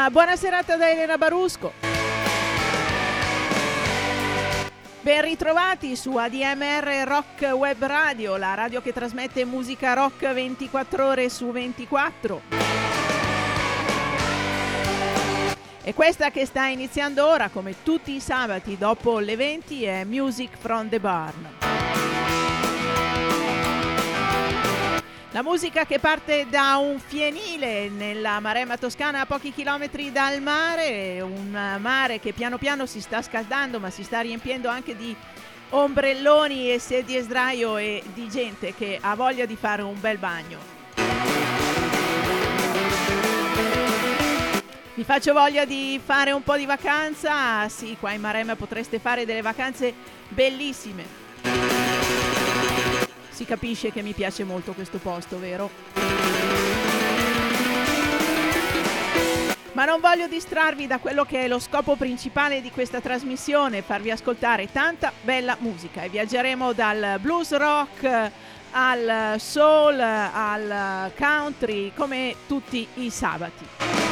Una buona serata da Elena Barusco. Ben ritrovati su ADMR Rock Web Radio, la radio che trasmette musica rock 24 ore su 24. E questa che sta iniziando ora, come tutti i sabati dopo le 20, è Music from the Barn. La musica che parte da un fienile nella Maremma Toscana a pochi chilometri dal mare, un mare che piano piano si sta scaldando ma si sta riempiendo anche di ombrelloni e sedie sdraio e di gente che ha voglia di fare un bel bagno. Vi faccio voglia di fare un po' di vacanza? Sì, qua in Maremma potreste fare delle vacanze bellissime. Si capisce che mi piace molto questo posto, vero? Ma non voglio distrarvi da quello che è lo scopo principale di questa trasmissione, farvi ascoltare tanta bella musica e viaggeremo dal blues rock al soul, al country, come tutti i sabati.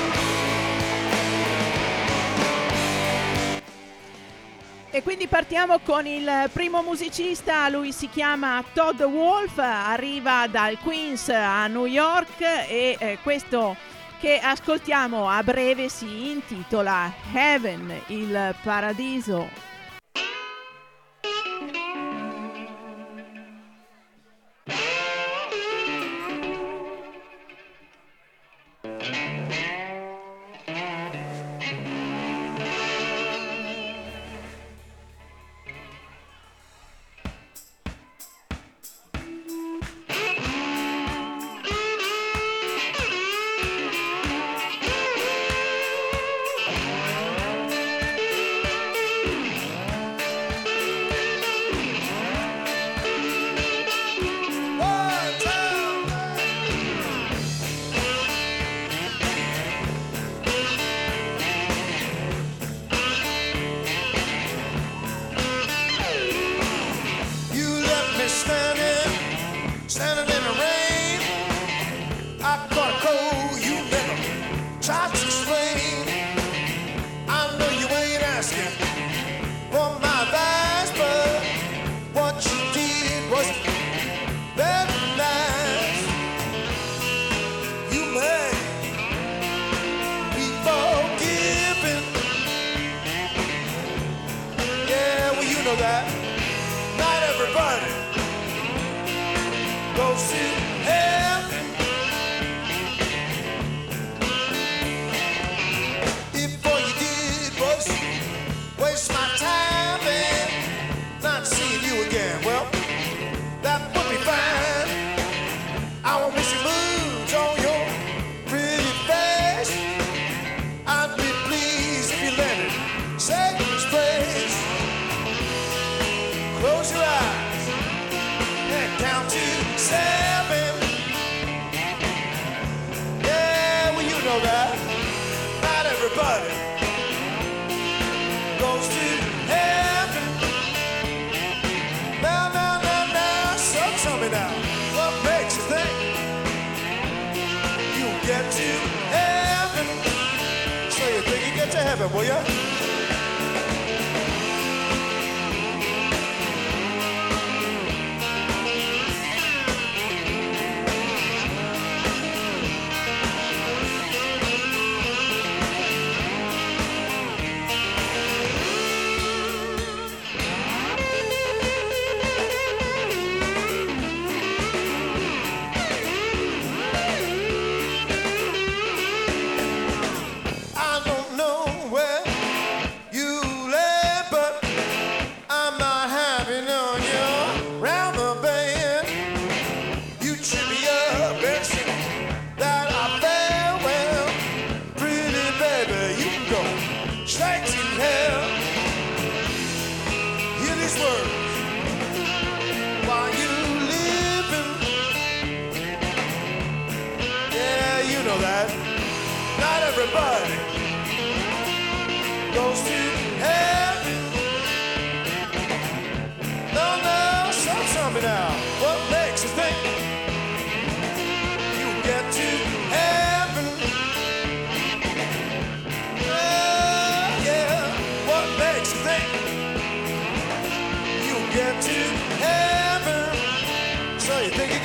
E quindi partiamo con il primo musicista, lui si chiama Todd Wolf, arriva dal Queens a New York e eh, questo che ascoltiamo a breve si intitola Heaven, il paradiso. That. Not everybody goes to will ya?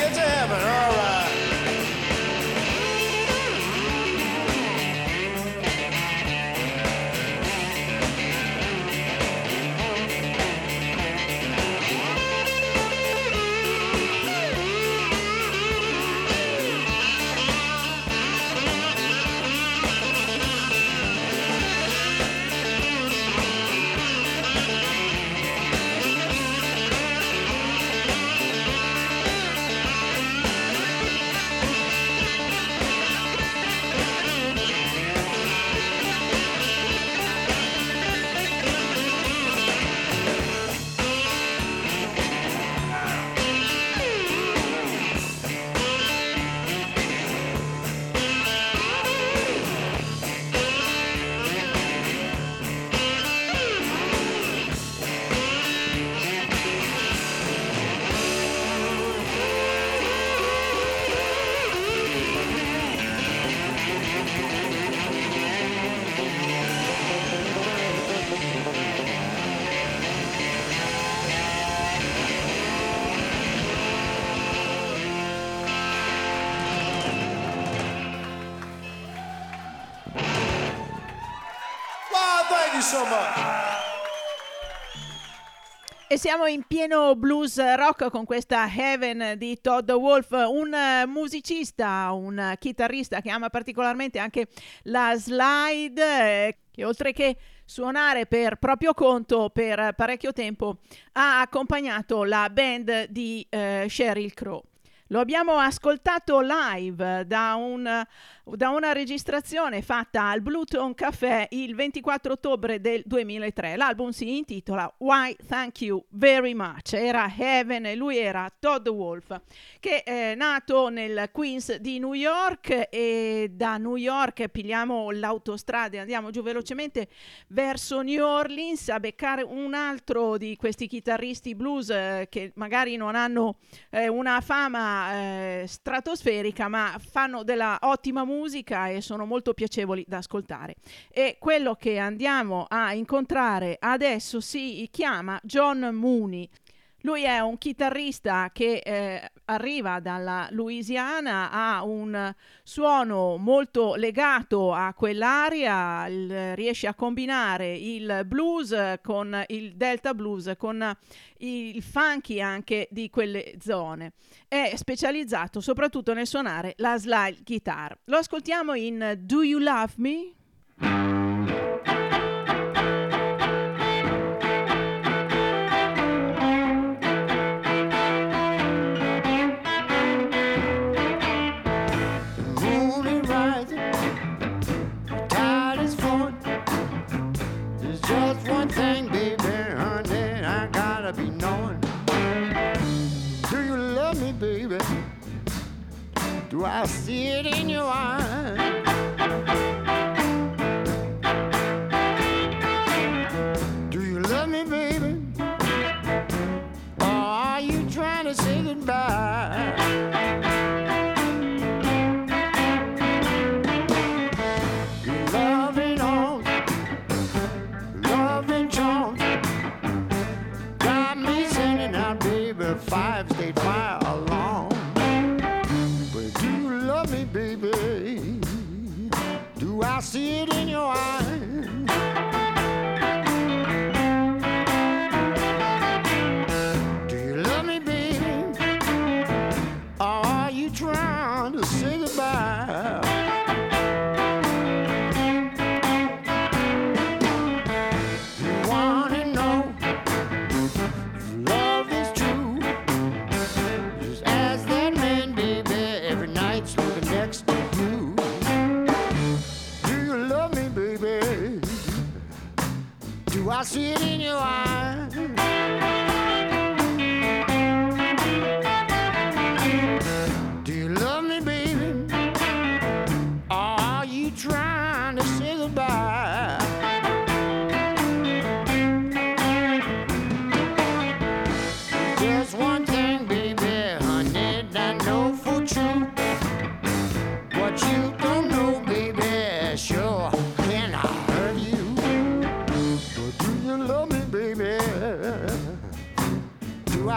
Get to heaven, all right. Siamo in pieno blues rock con questa Heaven di Todd Wolf, un musicista, un chitarrista che ama particolarmente anche la slide, eh, che oltre che suonare per proprio conto per parecchio tempo ha accompagnato la band di eh, Sheryl Crow. Lo abbiamo ascoltato live da, un, da, una registrazione fatta al Bluetooth Café il 24 ottobre del 2003. L'album si intitola Why Thank You Very Much. Era Heaven e lui era Todd Wolf, che è nato nel Queens di New York e da New York pigliamo l'autostrada e andiamo giù velocemente verso New Orleans a beccare un altro di questi chitarristi blues eh, che magari non hanno eh, una fama eh, stratosferica, ma fanno della ottima musica e sono molto piacevoli da ascoltare. E quello che andiamo a incontrare adesso si chiama John Mooney. Lui è un chitarrista che eh, arriva dalla Louisiana, ha un suono molto legato a quell'area, il, riesce a combinare il blues con il delta blues, con il funky anche di quelle zone. È specializzato soprattutto nel suonare la slide guitar. Lo ascoltiamo in Do You Love Me? Do I see it in your eyes? Do you love me, baby? Or are you trying to say goodbye? Your see it in your eyes?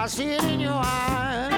I see it in your eyes?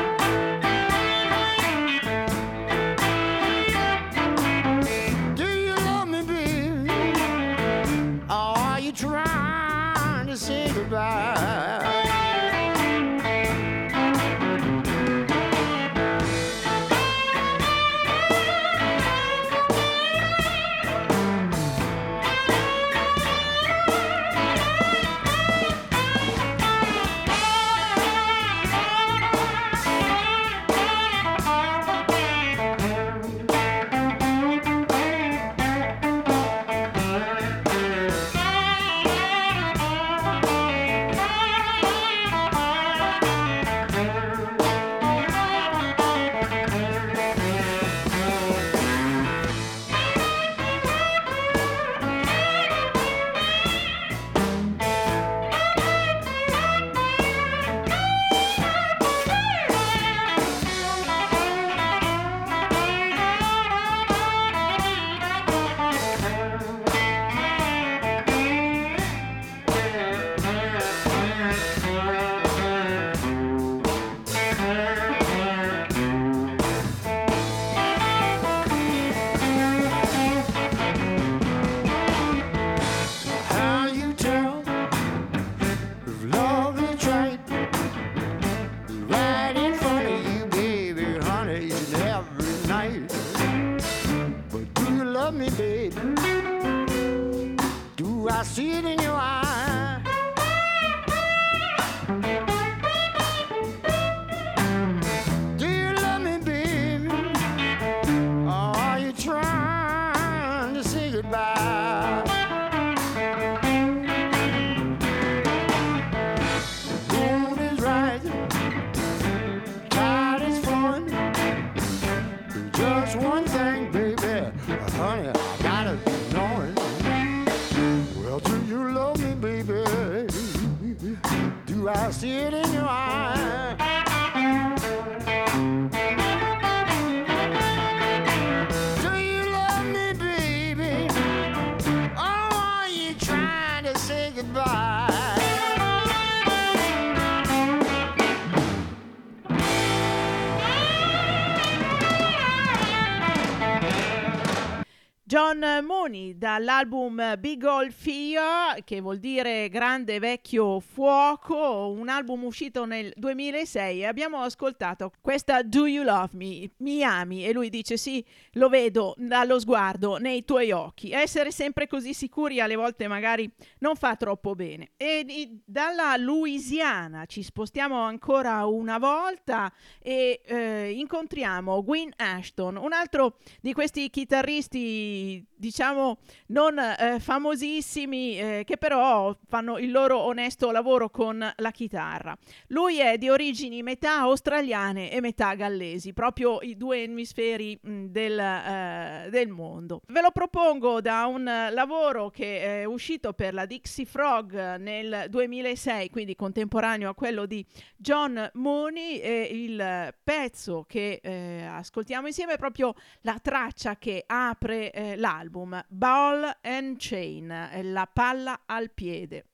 Dall'album Big Old Fear, che vuol dire grande vecchio fuoco, un album uscito nel 2006 e abbiamo ascoltato questa Do You Love Me? Mi ami? E lui dice sì, lo vedo dallo sguardo nei tuoi occhi. Essere sempre così sicuri alle volte magari non fa troppo bene. E di- dalla Louisiana ci spostiamo ancora una volta e eh, incontriamo Gwyn Ashton, un altro di questi chitarristi diciamo non eh, famosissimi eh, che però fanno il loro onesto lavoro con la chitarra. Lui è di origini metà australiane e metà gallesi, proprio i due emisferi mh, del, eh, del mondo. Ve lo propongo da un lavoro che è uscito per la Dixie Frog nel 2006, quindi contemporaneo a quello di John Mooney e il pezzo che eh, ascoltiamo insieme è proprio la traccia che apre eh, l'album Ball and Chain, la palla al piede.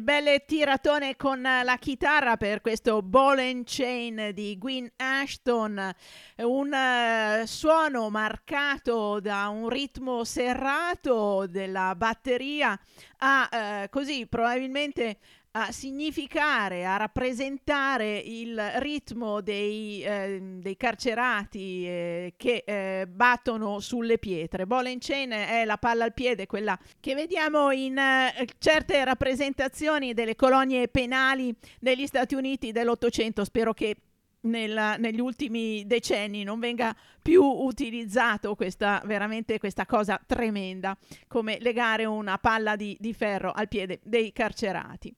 belle tiratone con la chitarra per questo Ball and Chain di Gwyn Ashton, un uh, suono marcato da un ritmo serrato della batteria a uh, così probabilmente a significare, a rappresentare il ritmo dei, eh, dei carcerati eh, che eh, battono sulle pietre. Chain è la palla al piede, quella che vediamo in eh, certe rappresentazioni delle colonie penali negli Stati Uniti dell'Ottocento. Spero che nel, negli ultimi decenni non venga più utilizzato questa veramente questa cosa tremenda come legare una palla di, di ferro al piede dei carcerati.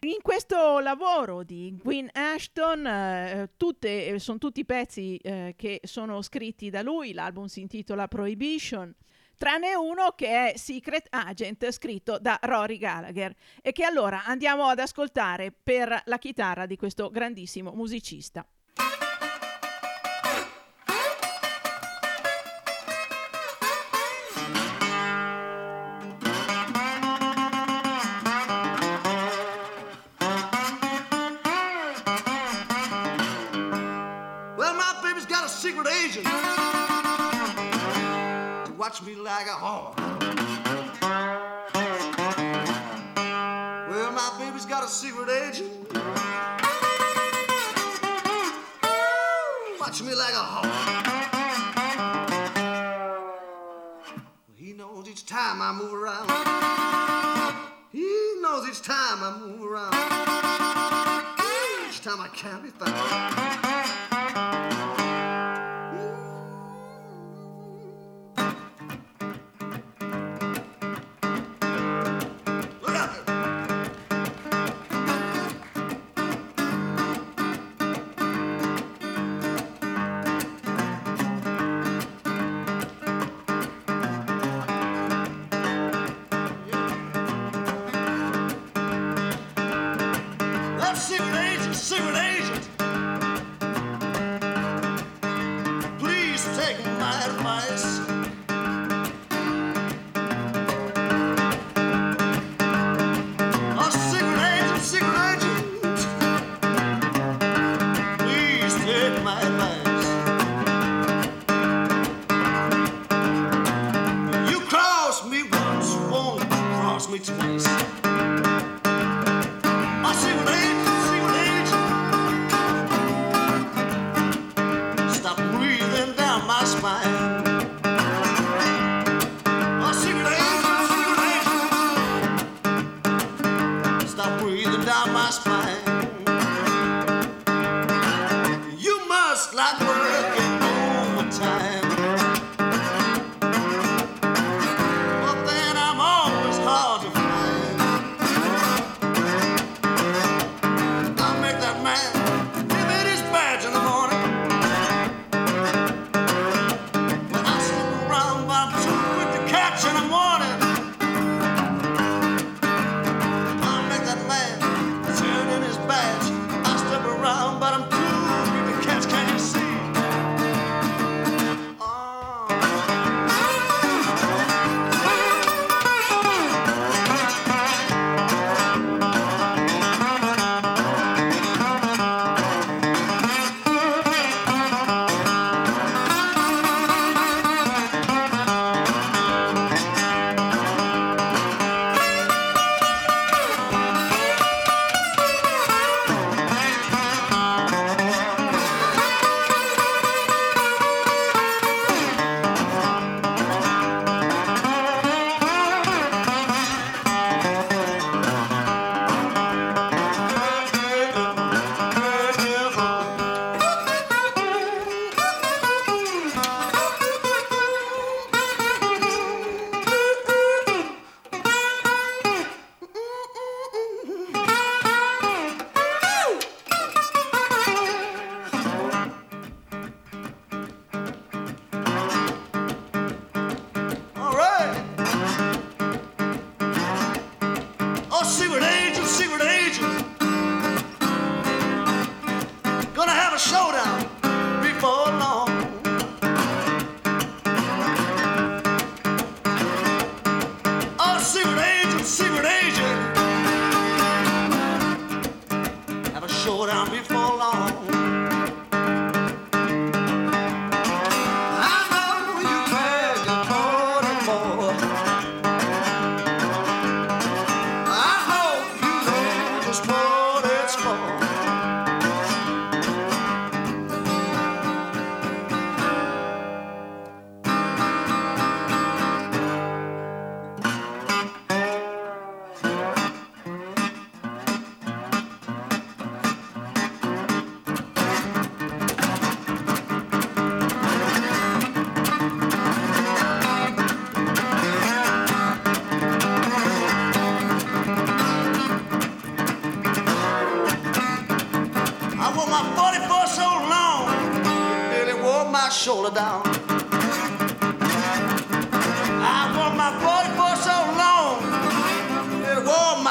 In questo lavoro di Gwyn Ashton eh, tutte, sono tutti pezzi eh, che sono scritti da lui, l'album si intitola Prohibition, tranne uno che è Secret Agent scritto da Rory Gallagher e che allora andiamo ad ascoltare per la chitarra di questo grandissimo musicista. Time around. Each time I can't be found.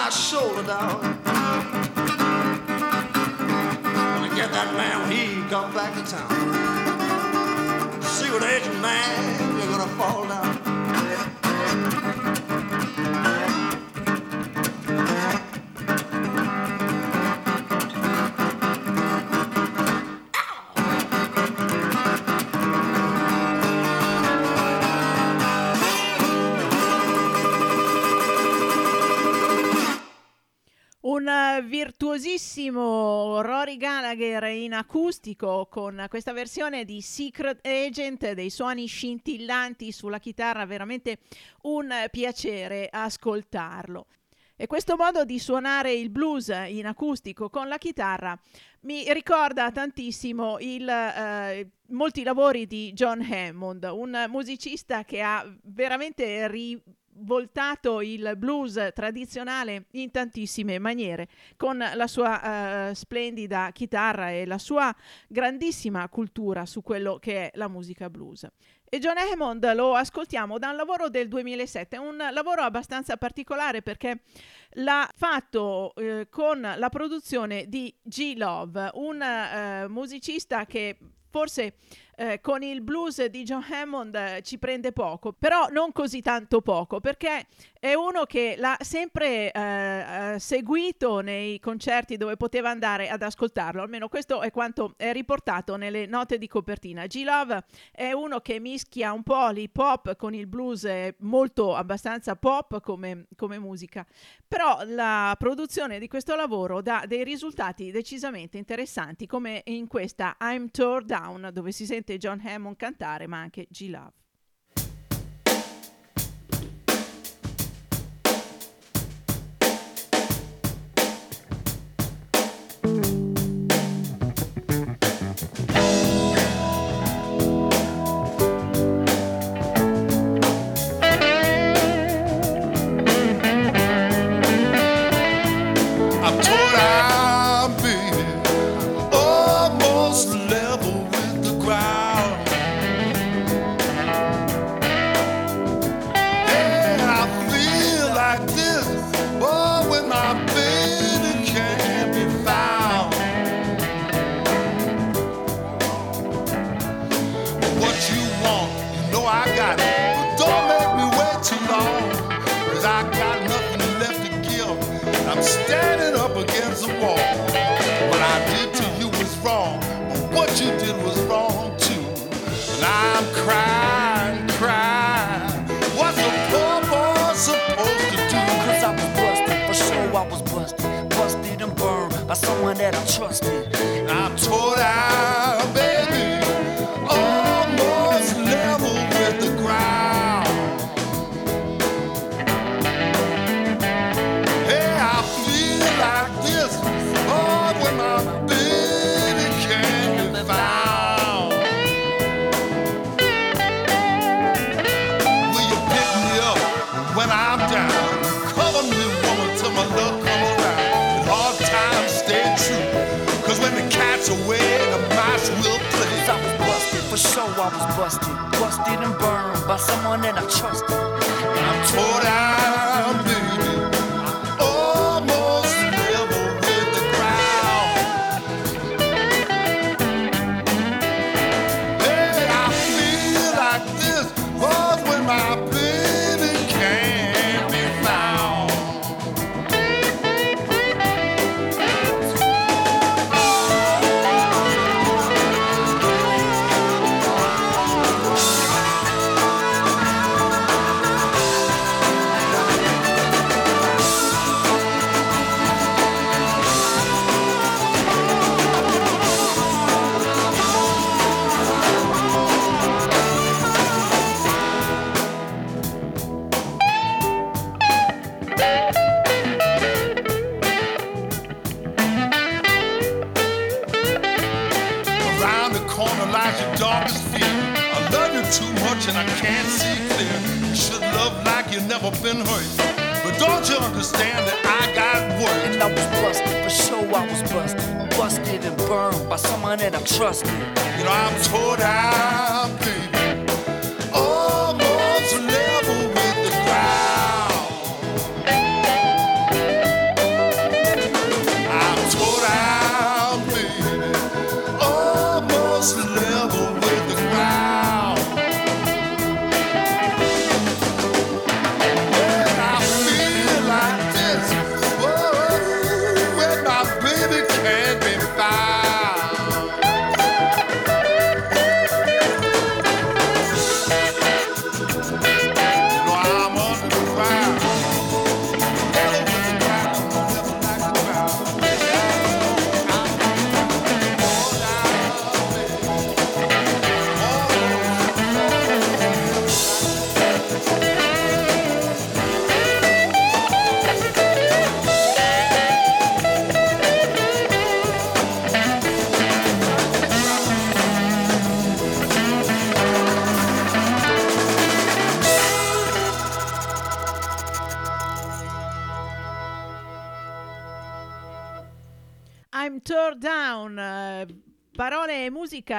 My shoulder down. Gonna get that man when he comes back to town. See what age man you're gonna fall down. Virtuosissimo Rory Gallagher in acustico con questa versione di Secret Agent, dei suoni scintillanti sulla chitarra, veramente un piacere ascoltarlo. E questo modo di suonare il blues in acustico con la chitarra mi ricorda tantissimo il, eh, molti lavori di John Hammond, un musicista che ha veramente rivoltato il blues tradizionale in tantissime maniere, con la sua eh, splendida chitarra e la sua grandissima cultura su quello che è la musica blues. E John Hammond lo ascoltiamo da un lavoro del 2007, un lavoro abbastanza particolare perché l'ha fatto eh, con la produzione di G Love, un eh, musicista che forse eh, con il blues di John Hammond eh, ci prende poco, però non così tanto poco, perché è uno che l'ha sempre eh, eh, seguito nei concerti dove poteva andare ad ascoltarlo, almeno questo è quanto è riportato nelle note di copertina. G Love è uno che mischia un po' l'hip hop con il blues, molto abbastanza pop come, come musica, però la produzione di questo lavoro dà dei risultati decisamente interessanti, come in questa I'm Tore Down, dove si sente John Hammond cantare, ma anche G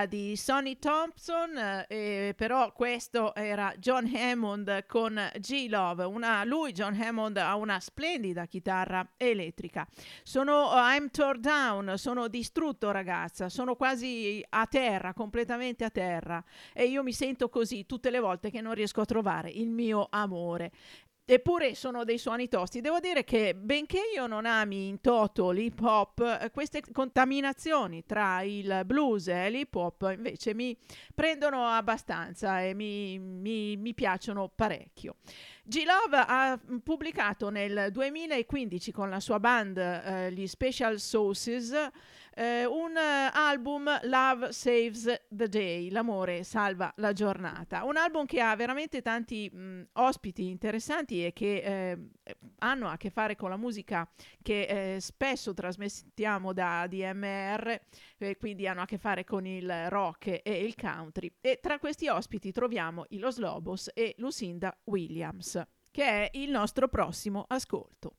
di Sonny Thompson, eh, però questo era John Hammond con G-Love. Una, lui, John Hammond, ha una splendida chitarra elettrica. Sono uh, I'm Tore Down, sono distrutto ragazza, sono quasi a terra, completamente a terra e io mi sento così tutte le volte che non riesco a trovare il mio amore. Eppure sono dei suoni tosti. Devo dire che benché io non ami in toto l'hip hop, eh, queste contaminazioni tra il blues e l'hip hop invece mi prendono abbastanza e mi, mi- mi piacciono parecchio. G-Love ha pubblicato nel 2015 con la sua band, eh, gli Special Sources, eh, un eh, album Love Saves the Day, l'amore salva la giornata. Un album che ha veramente tanti mh, ospiti interessanti e che eh, hanno a che fare con la musica che eh, spesso trasmettiamo da DMR, quindi hanno a che fare con il rock e il country. E tra questi ospiti troviamo i Los Lobos e Lucinda Williams, che è il nostro prossimo ascolto.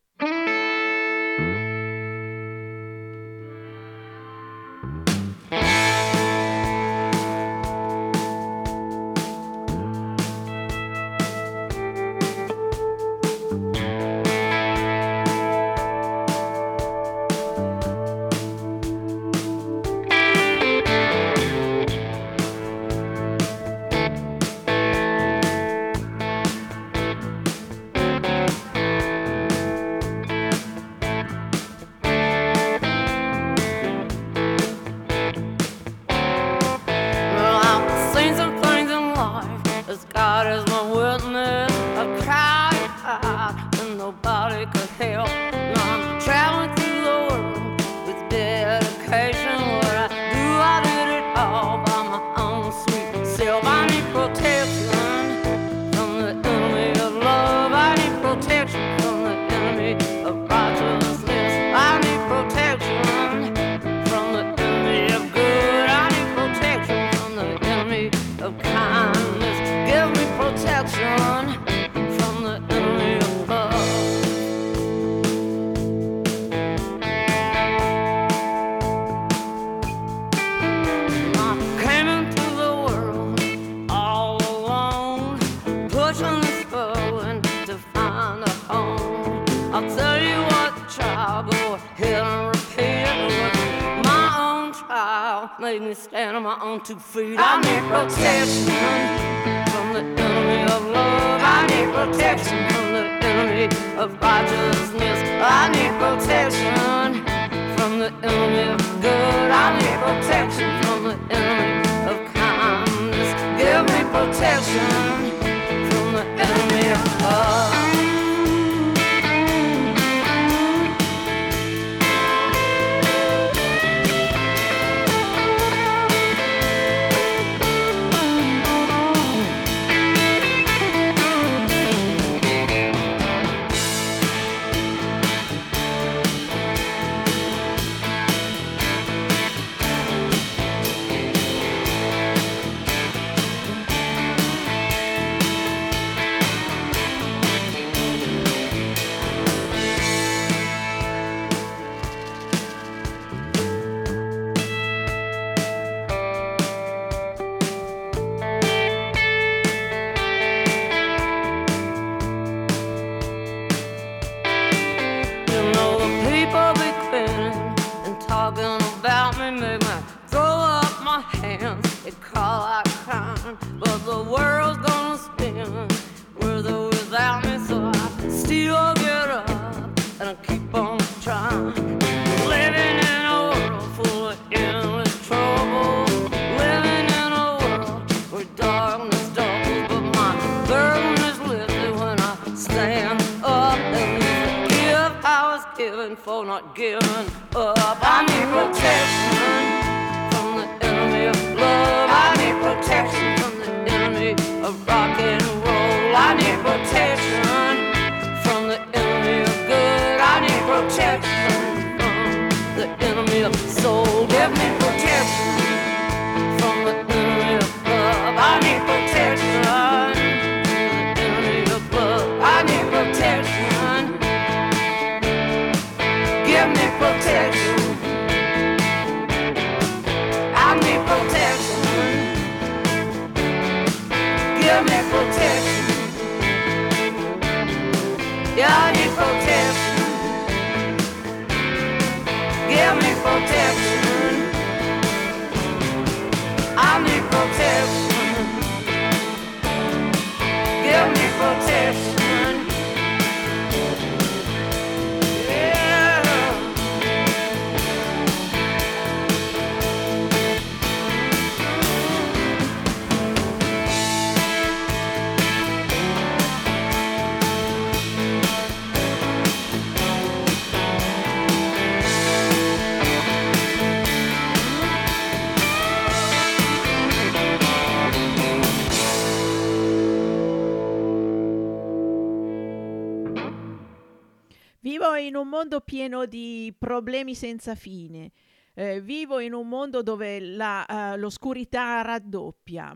In un mondo pieno di problemi senza fine. Eh, vivo in un mondo dove la, eh, l'oscurità raddoppia.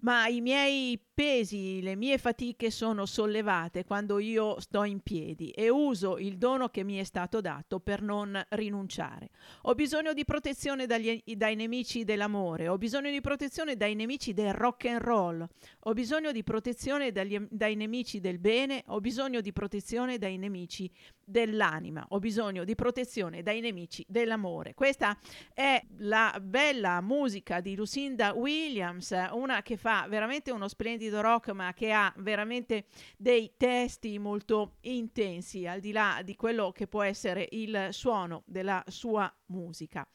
Ma i miei pesi, le mie fatiche sono sollevate quando io sto in piedi e uso il dono che mi è stato dato per non rinunciare. Ho bisogno di protezione dagli- dai nemici dell'amore, ho bisogno di protezione dai nemici del rock and roll, ho bisogno di protezione dagli- dai nemici del bene, ho bisogno di protezione dai nemici dell'anima, ho bisogno di protezione dai nemici dell'amore. Questa è la bella musica di Lucinda Williams, una che fa veramente uno splendido rock, ma che ha veramente dei testi molto intensi, al di là di quello che può essere il suono della sua musica.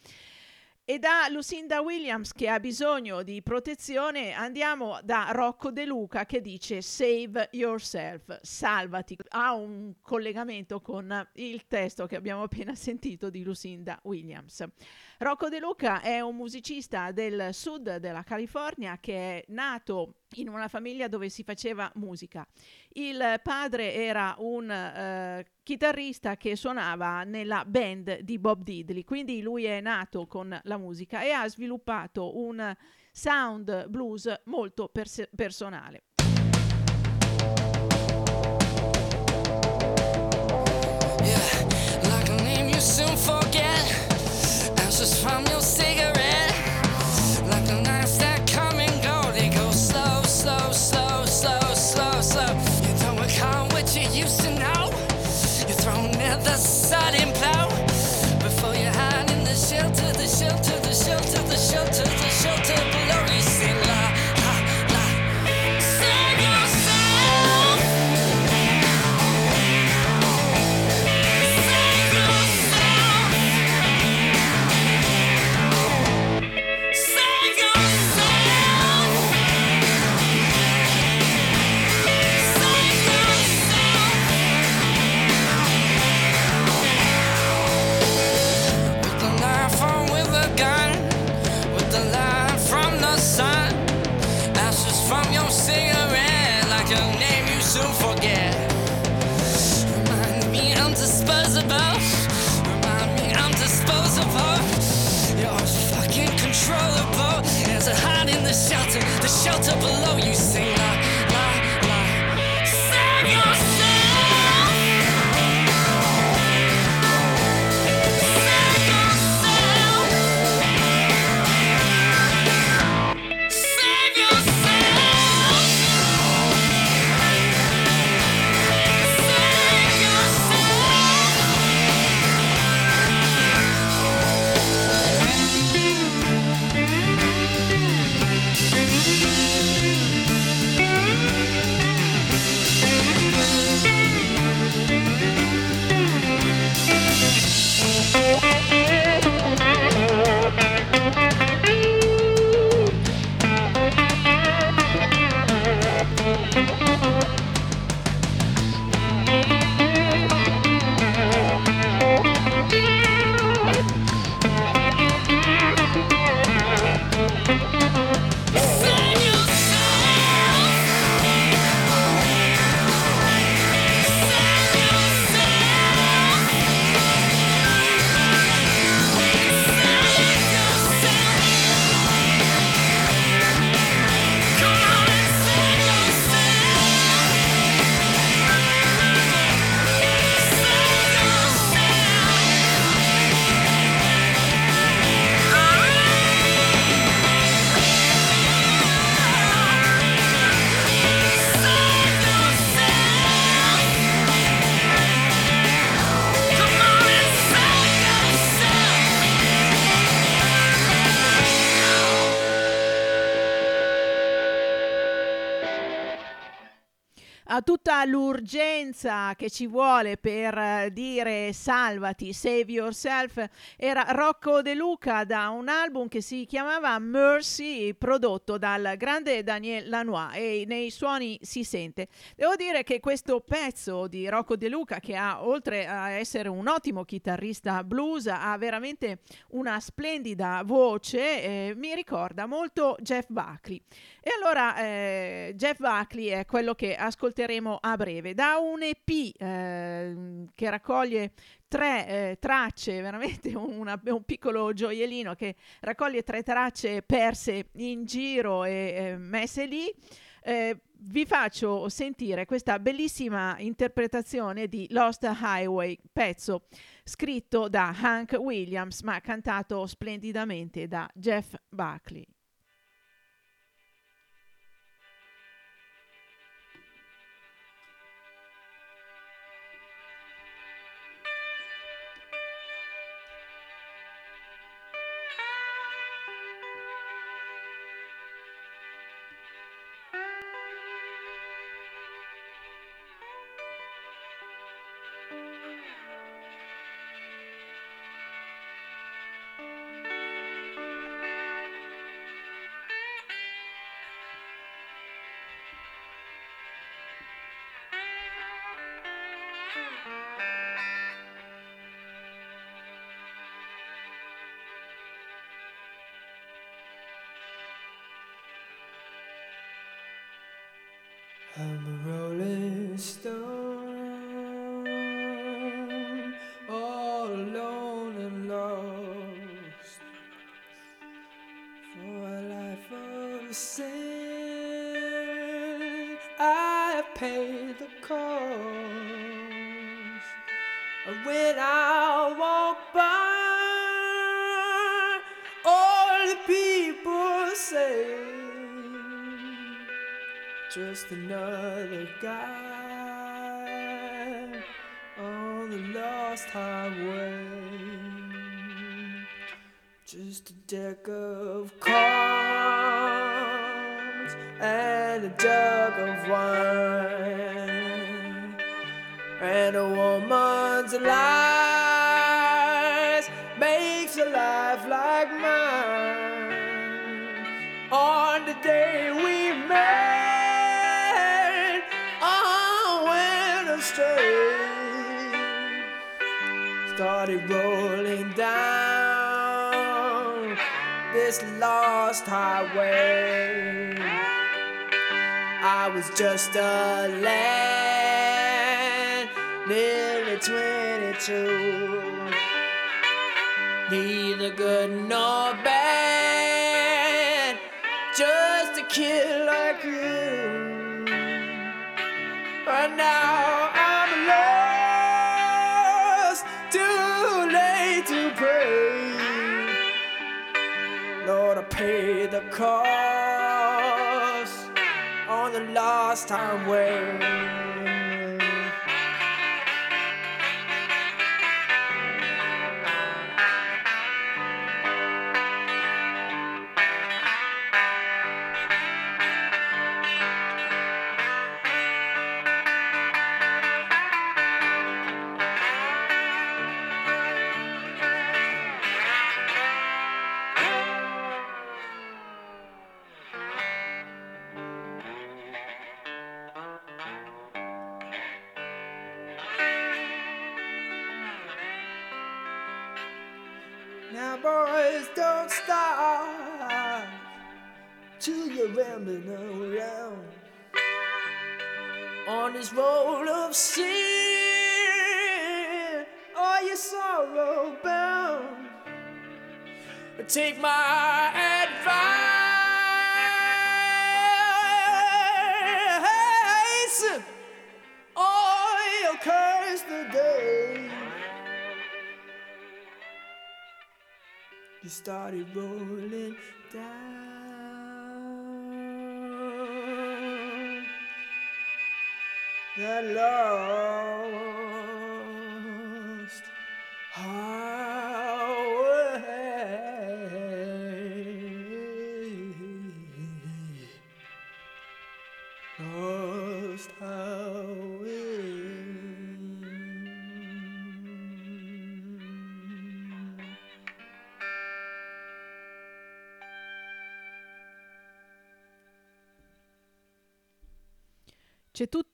E da Lucinda Williams che ha bisogno di protezione andiamo da Rocco De Luca che dice Save yourself, salvati. Ha un collegamento con il testo che abbiamo appena sentito di Lucinda Williams. Rocco De Luca è un musicista del sud della California che è nato in una famiglia dove si faceva musica. Il padre era un eh, chitarrista che suonava nella band di Bob Diddley, quindi lui è nato con la musica e ha sviluppato un sound blues molto pers- personale. time l'urgenza che ci vuole per eh, dire salvati, save yourself, era Rocco De Luca da un album che si chiamava Mercy, prodotto dal grande Daniel Lanois e nei suoni si sente. Devo dire che questo pezzo di Rocco De Luca, che ha oltre a essere un ottimo chitarrista blues, ha veramente una splendida voce, eh, mi ricorda molto Jeff Buckley. E allora eh, Jeff Buckley è quello che ascolteremo a breve. Da un EP eh, che raccoglie tre eh, tracce, veramente una, un piccolo gioiellino che raccoglie tre tracce perse in giro e eh, messe lì. Eh, vi faccio sentire questa bellissima interpretazione di Lost Highway, pezzo scritto da Hank Williams ma cantato splendidamente da Jeff Buckley. Just another guy on the lost highway. Just a deck of cards and a jug of wine and a woman's lies Started rolling down this lost highway. I was just a lad, nearly 22. Neither good nor bad, just a kid like you. But now paid the cost on the lost highway. hello.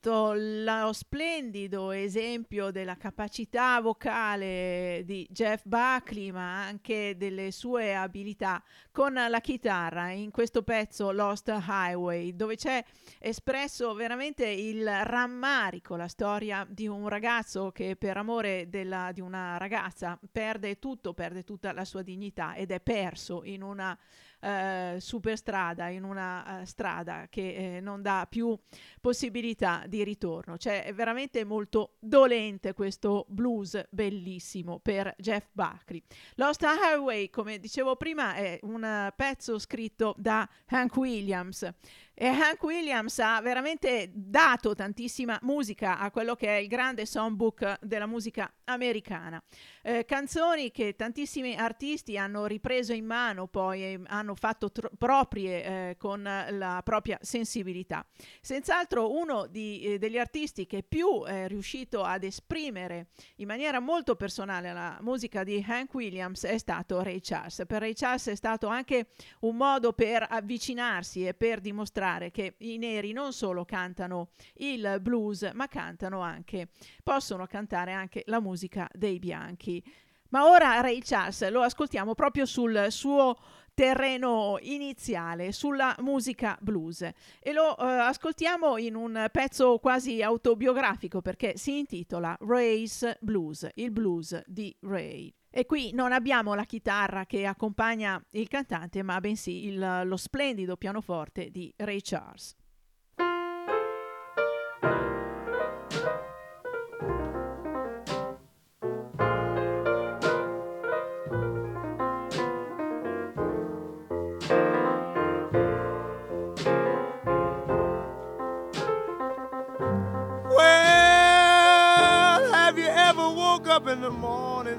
Tutto lo splendido esempio della capacità vocale di Jeff Buckley, ma anche delle sue abilità con la chitarra in questo pezzo Lost Highway, dove c'è espresso veramente il rammarico, la storia di un ragazzo che per amore della, di una ragazza perde tutto, perde tutta la sua dignità ed è perso in una eh, superstrada, in una eh, strada che eh, non dà più possibilità di ritorno. Cioè è veramente molto dolente questo blues bellissimo per Jeff Buckley. Lost Highway, come dicevo prima, è un pezzo scritto da Hank Williams e Hank Williams ha veramente dato tantissima musica a quello che è il grande songbook della musica americana. Eh, canzoni che tantissimi artisti hanno ripreso in mano poi e hanno fatto tro- proprie eh, con la propria sensibilità. Senz'altro uno di, eh, degli artisti che più è riuscito ad esprimere in maniera molto personale la musica di Hank Williams è stato Ray Charles. Per Ray Charles è stato anche un modo per avvicinarsi e per dimostrare che i neri non solo cantano il blues, ma cantano anche, possono cantare anche la musica dei bianchi. Ma ora Ray Charles lo ascoltiamo proprio sul suo terreno iniziale sulla musica blues e lo uh, ascoltiamo in un pezzo quasi autobiografico perché si intitola Ray's Blues, il blues di Ray. E qui non abbiamo la chitarra che accompagna il cantante, ma bensì il, lo splendido pianoforte di Ray Charles.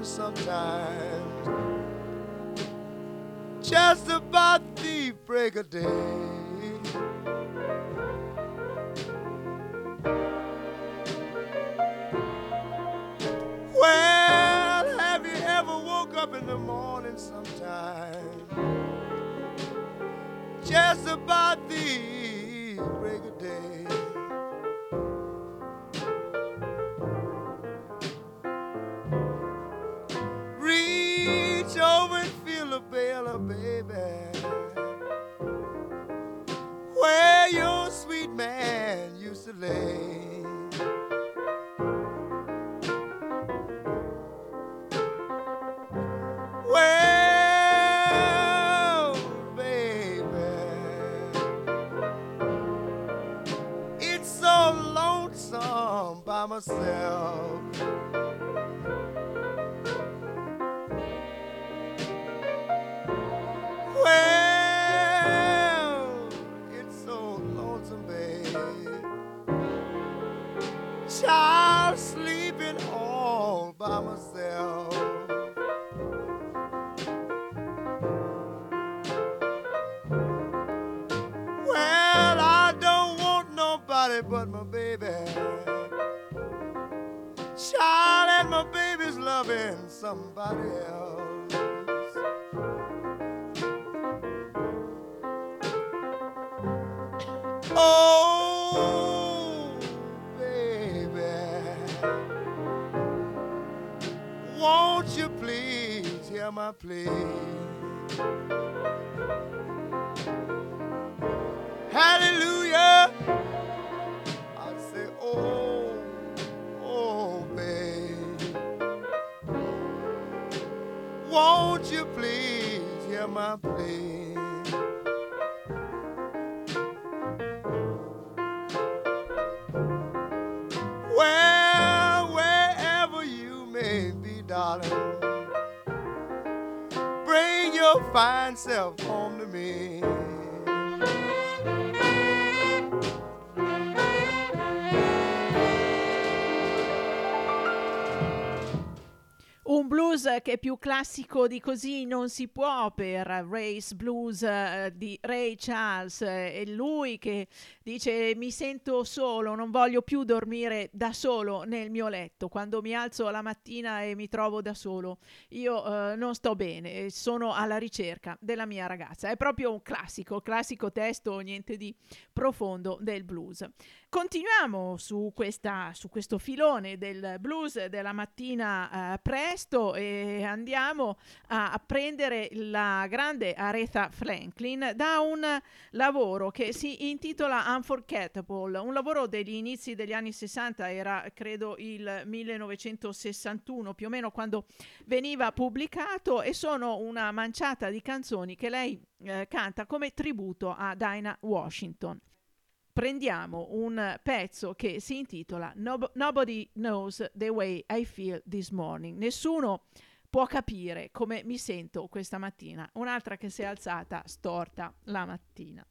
Sometimes, just about the break of day. Well, have you ever woke up in the morning sometime, just about Che più classico di così non si può per Race Blues eh, di Ray Charles. È lui che dice mi sento solo, non voglio più dormire da solo nel mio letto. Quando mi alzo la mattina e mi trovo da solo, io eh, non sto bene, sono alla ricerca della mia ragazza. È proprio un classico, classico testo, niente di profondo del blues. Continuiamo su, questa, su questo filone del blues della mattina eh, presto e andiamo a, a prendere la grande Aretha Franklin da un lavoro che si intitola Unforgettable, un lavoro degli inizi degli anni 60, era credo il 1961 più o meno quando veniva pubblicato e sono una manciata di canzoni che lei eh, canta come tributo a Dinah Washington prendiamo un pezzo che si intitola Nob- Nobody Knows the Way I Feel This Morning. Nessuno può capire come mi sento questa mattina. Un'altra che si è alzata storta la mattina.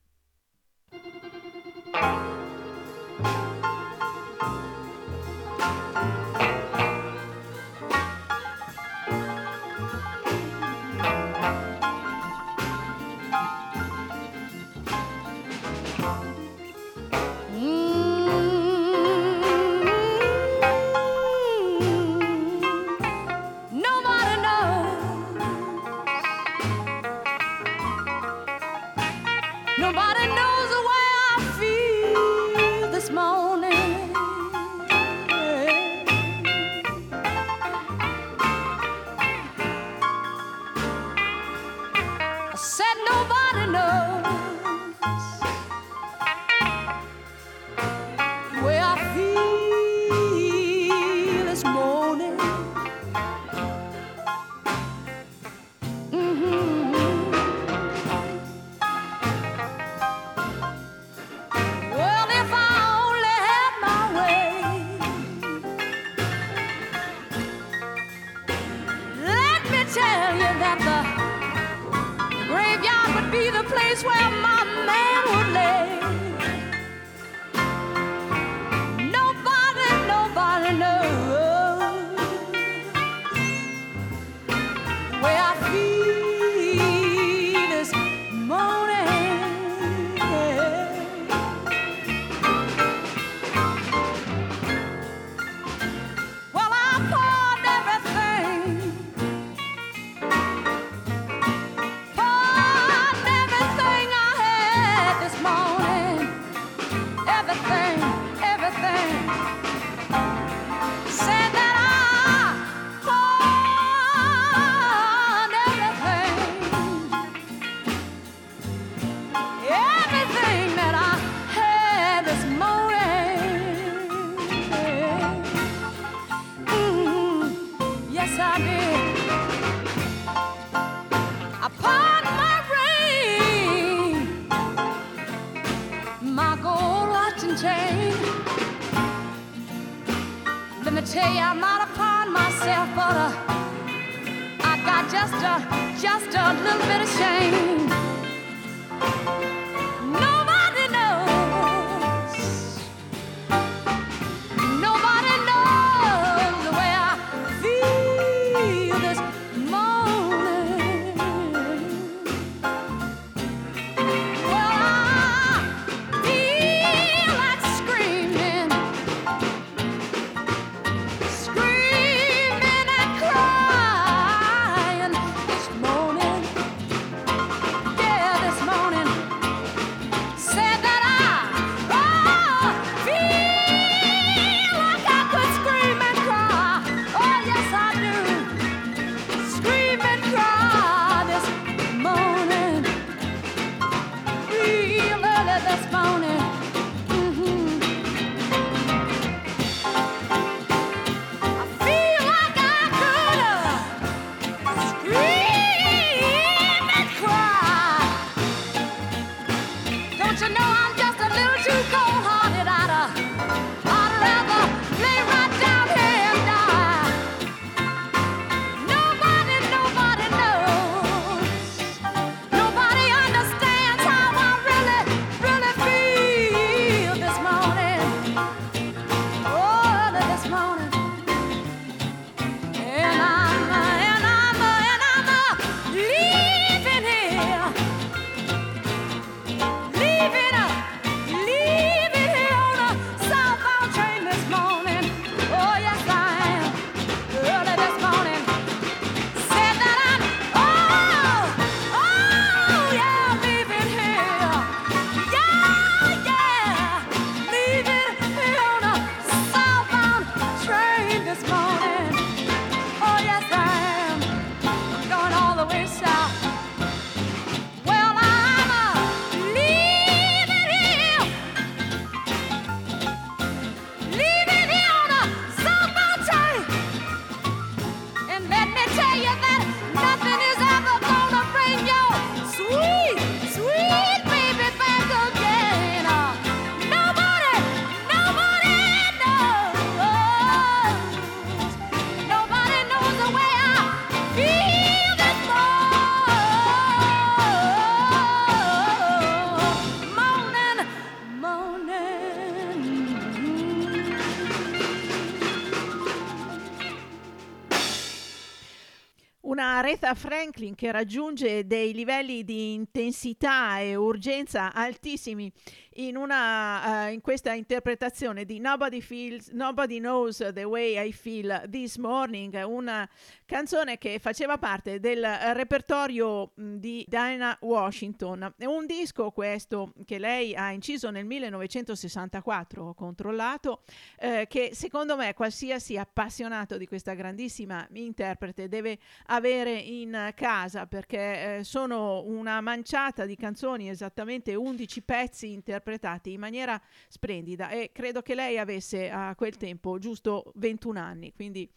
Aretha Franklin che raggiunge dei livelli di intensità e urgenza altissimi in, una, uh, in questa interpretazione di Nobody, feels, Nobody Knows the Way I Feel This Morning, una canzone che faceva parte del repertorio di Diana Washington. È un disco questo che lei ha inciso nel 1964, ho controllato, eh, che secondo me qualsiasi appassionato di questa grandissima interprete deve avere in casa perché eh, sono una manciata di canzoni, esattamente 11 pezzi interpretati in maniera splendida e credo che lei avesse a quel tempo giusto 21 anni, quindi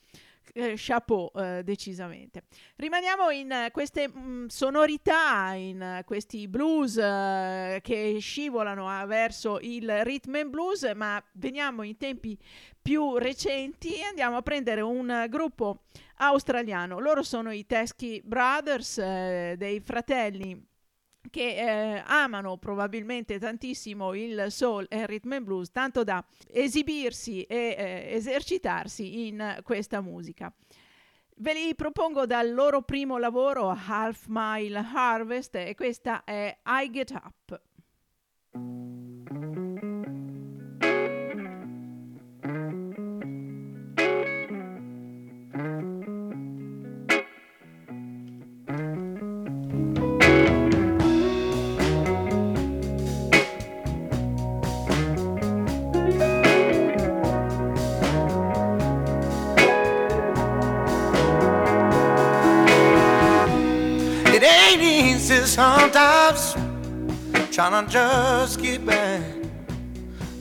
eh, chapeau eh, decisamente. Rimaniamo in queste mh, mm, sonorità, in questi blues eh, che scivolano a, verso il rhythm and blues, ma veniamo in tempi più recenti e andiamo a prendere un gruppo australiano. Loro sono i Teskey Brothers, eh, dei fratelli che eh, amano probabilmente tantissimo il soul e il rhythm and blues, tanto da esibirsi e eh, esercitarsi in questa musica. Ve li propongo dal loro primo lavoro, Half Mile Harvest, e questa è I Get Up. Sometimes trying to just get back.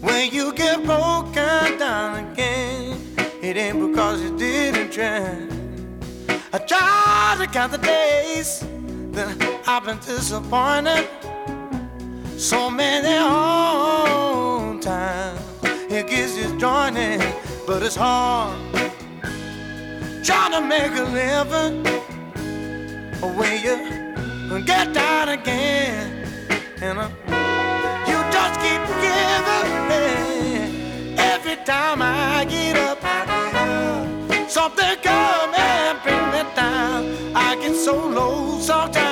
When you get broken down again, it ain't because you didn't try. I try to count the days that I've been disappointed. So many whole times it gets disjointed, but it's hard trying to make a living where you get down again. And uh, you just keep giving me every time I get up. Something come and bring me down. I get so low sometimes.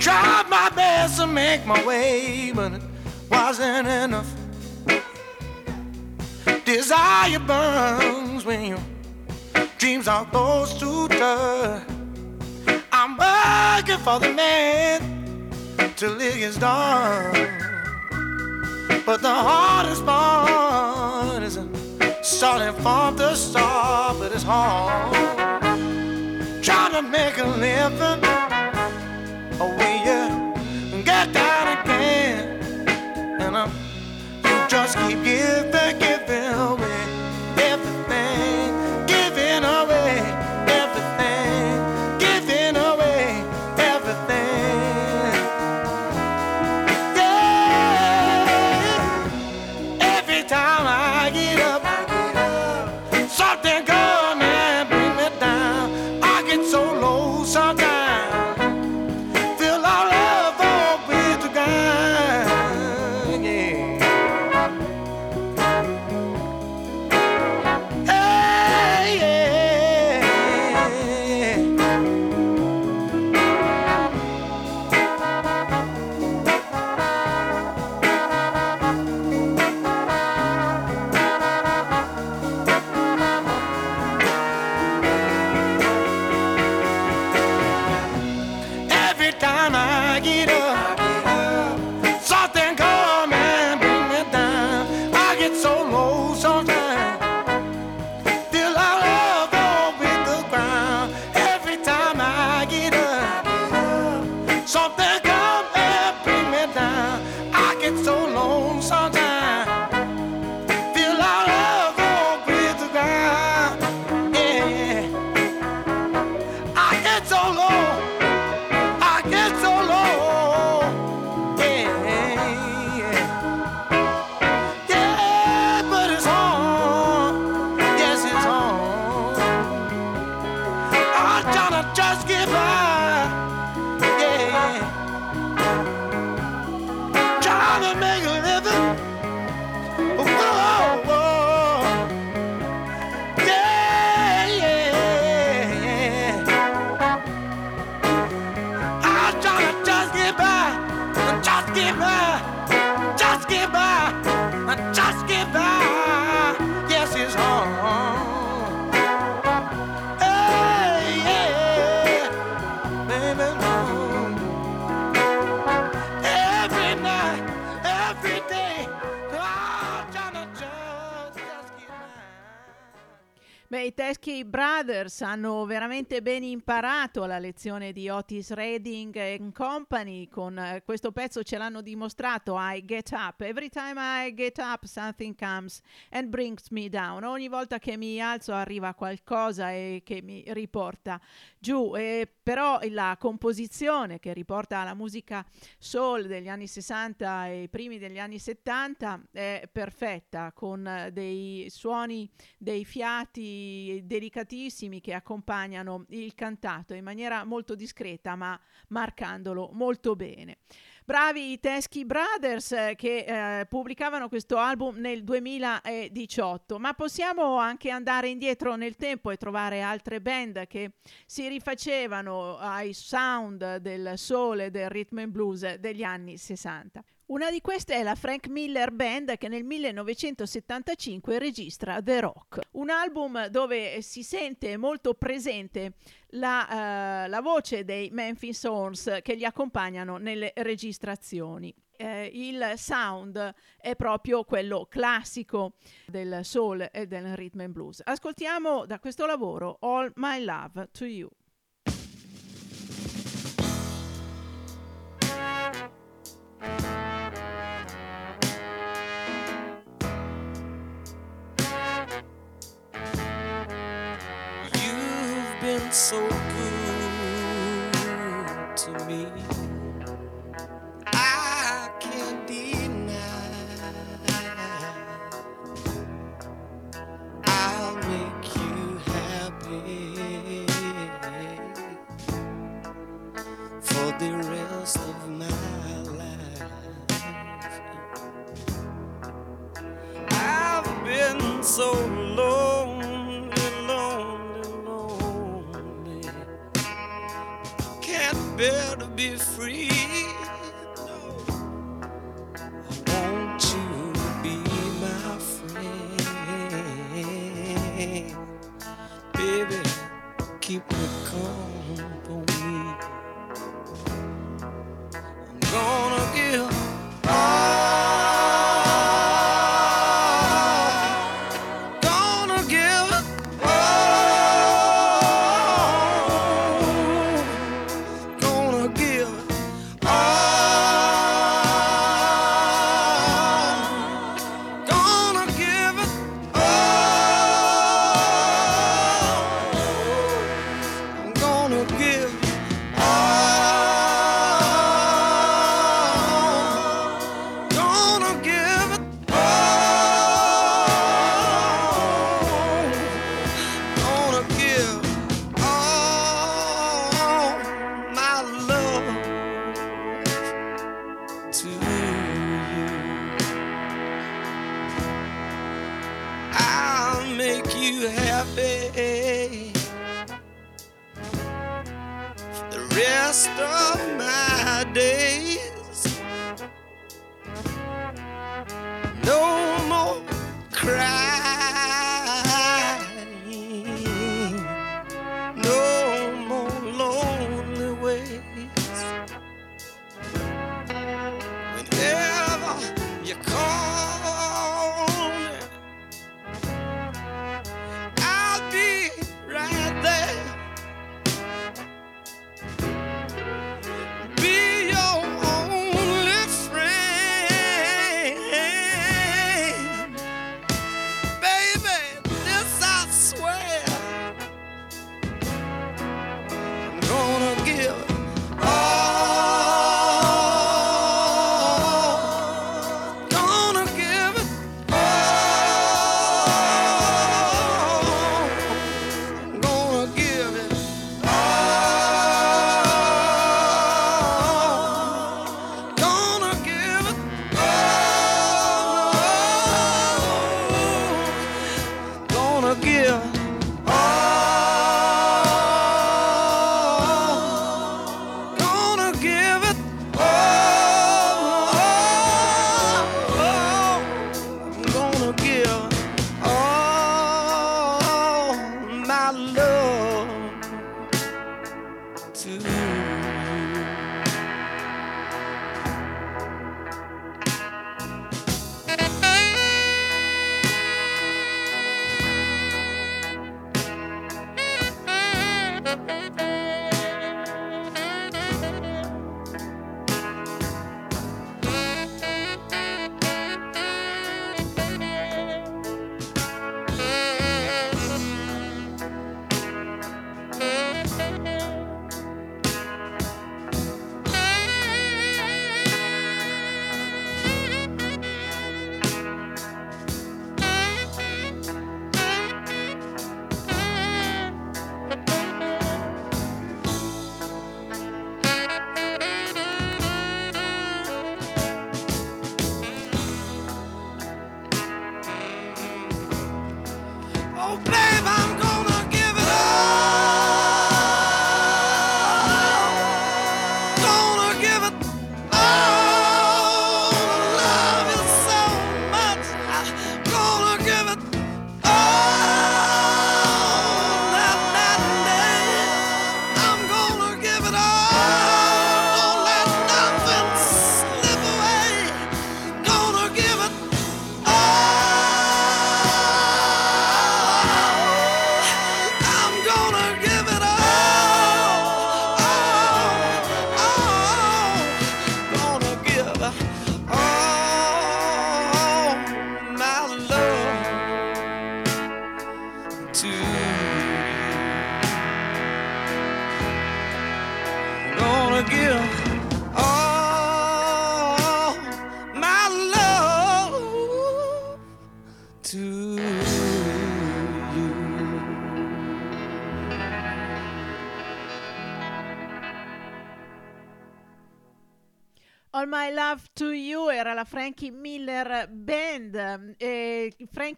Tried my best to make my way, but it wasn't enough. Desire burns when your dreams are close to dust. I'm working for the man till it gets. But the hardest part is starting from the start, but it's hard. Trying to make a living away. You get down again and um, you just keep veramente imparato la lezione di Otis Redding Company. Con eh, questo pezzo ce l'hanno dimostrato. I get up. Every time I get up, something comes and brings me down. Ogni volta che mi alzo arriva qualcosa e che mi riporta giù. E però la composizione che riporta alla musica soul degli anni 60 e primi degli anni 70 è perfetta, con eh, dei suoni, dei fiati delicatissimi che accompagnano il cantato in maniera molto discreta ma marcandolo molto bene. Bravi i Teskey Brothers eh, che eh, pubblicavano questo album nel 2018, ma possiamo anche andare indietro nel tempo e trovare altre band che si rifacevano ai sound del soul e del rhythm and blues degli anni 60. Una di queste è la Frank Miller Band che nel 1975 registra The Rock, un album dove si sente molto presente la, eh, la voce dei Memphis Horns che li accompagnano nelle registrazioni. Eh, il sound è proprio quello classico del soul e del rhythm and blues. Ascoltiamo da questo lavoro All My Love to You. So good to me.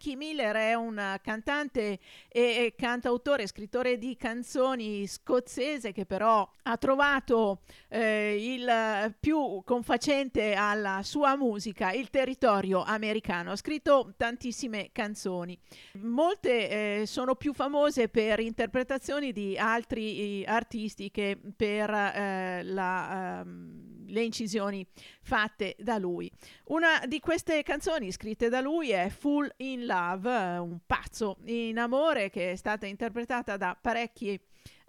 Frankie Miller è un cantante e, cantautore, scrittore di canzoni scozzese che però ha trovato eh, il più confacente alla sua musica, il territorio americano. Ha scritto tantissime canzoni. Molte eh, sono più famose per interpretazioni di altri eh, artisti che per eh, la, ehm, le incisioni fatte da lui. Una di queste canzoni scritte da lui è Full in Love, un pazzo in amore che è stata interpretata da parecchi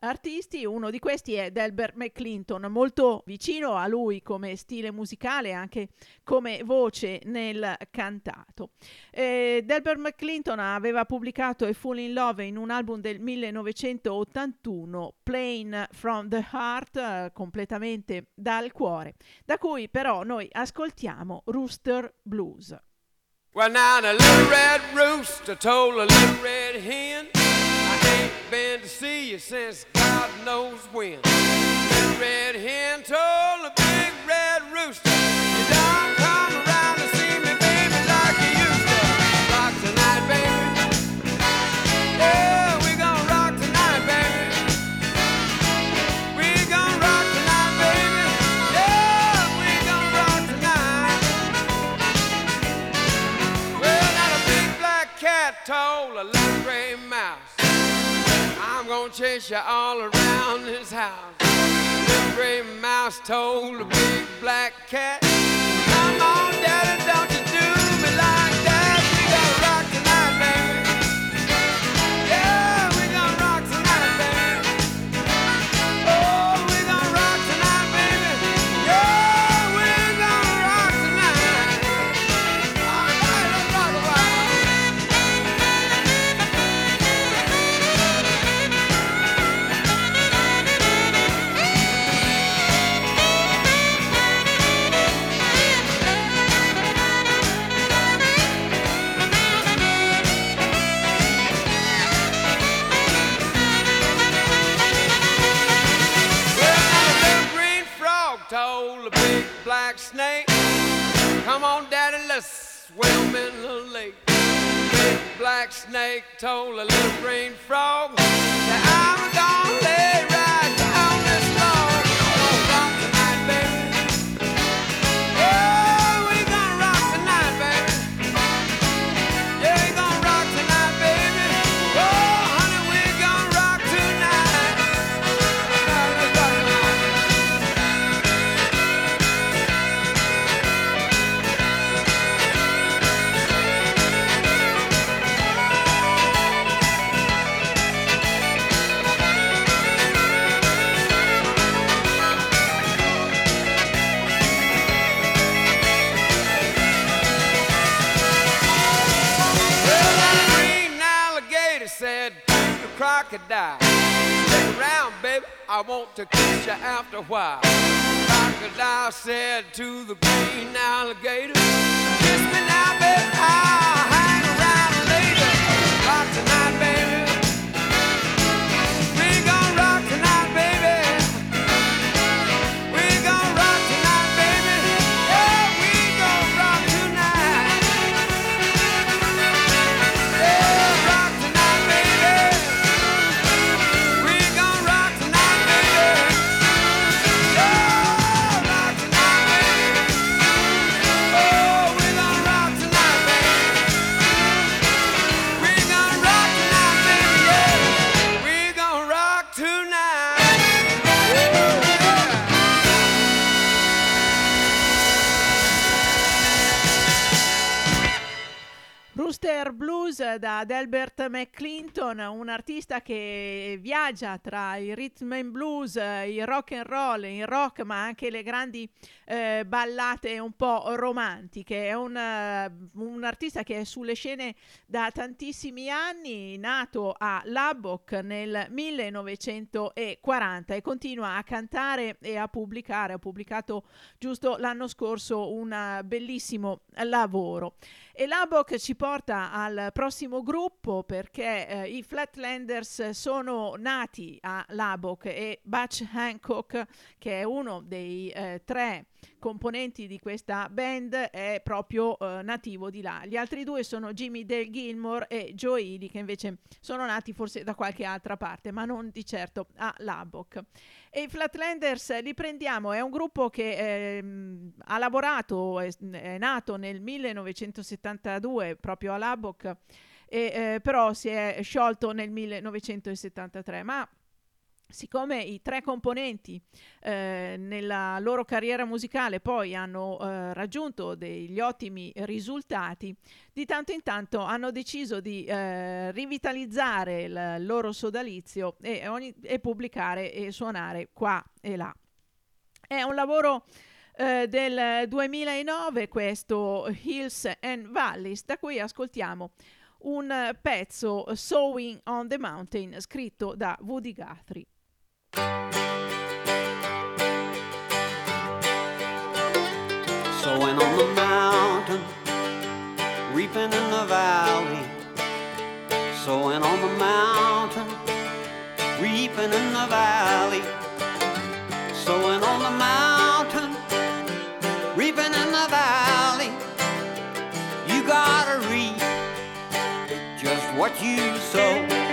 artisti, uno di questi è Delbert McClinton, molto vicino a lui come stile musicale e anche come voce nel cantato. Eh, Delbert McClinton aveva pubblicato A Full in Love in un album del 1981, Plain from the Heart, eh, completamente dal cuore, da cui però noi ascoltiamo Rooster Blues. Well, now the little red rooster told a little red hen, I been to see you since God knows when. Red hen told you all around his house. Little gray mouse told the big black cat, viaggia tra il rhythm and blues, il rock and roll, il rock, ma anche le grandi eh, ballate un po' romantiche. È un, eh, un artista che è sulle scene da tantissimi anni, nato a Lubbock nel 1940 e continua a cantare e a pubblicare. Ha pubblicato giusto l'anno scorso un eh, bellissimo lavoro. E Lubbock ci porta al prossimo gruppo perché eh, i Flatlanders sono nati a Lubbock e Butch Hancock, che è uno dei eh, tre componenti di questa band è proprio eh, nativo di là. Gli altri due sono Jimmy Dale Gilmore e Joe Ely, che invece sono nati forse da qualche altra parte, ma non di certo a Lubbock. E i Flatlanders li prendiamo, è un gruppo che ehm, ha lavorato, è, è nato nel 1972 proprio a Lubbock, eh, però si è sciolto nel 1973. Ma siccome i tre componenti eh, nella loro carriera musicale poi hanno eh, raggiunto degli ottimi risultati, di tanto in tanto hanno deciso di eh, rivitalizzare il loro sodalizio e, ogni- e pubblicare e suonare qua e là. È un lavoro eh, del 2009 questo Hills and Valleys da cui ascoltiamo un pezzo Sowing on the Mountain scritto da Woody Guthrie. On the mountain, reaping in the valley. Sowing on the mountain, reaping in the valley. Sowing on the mountain, reaping in the valley. You gotta reap just what you sow.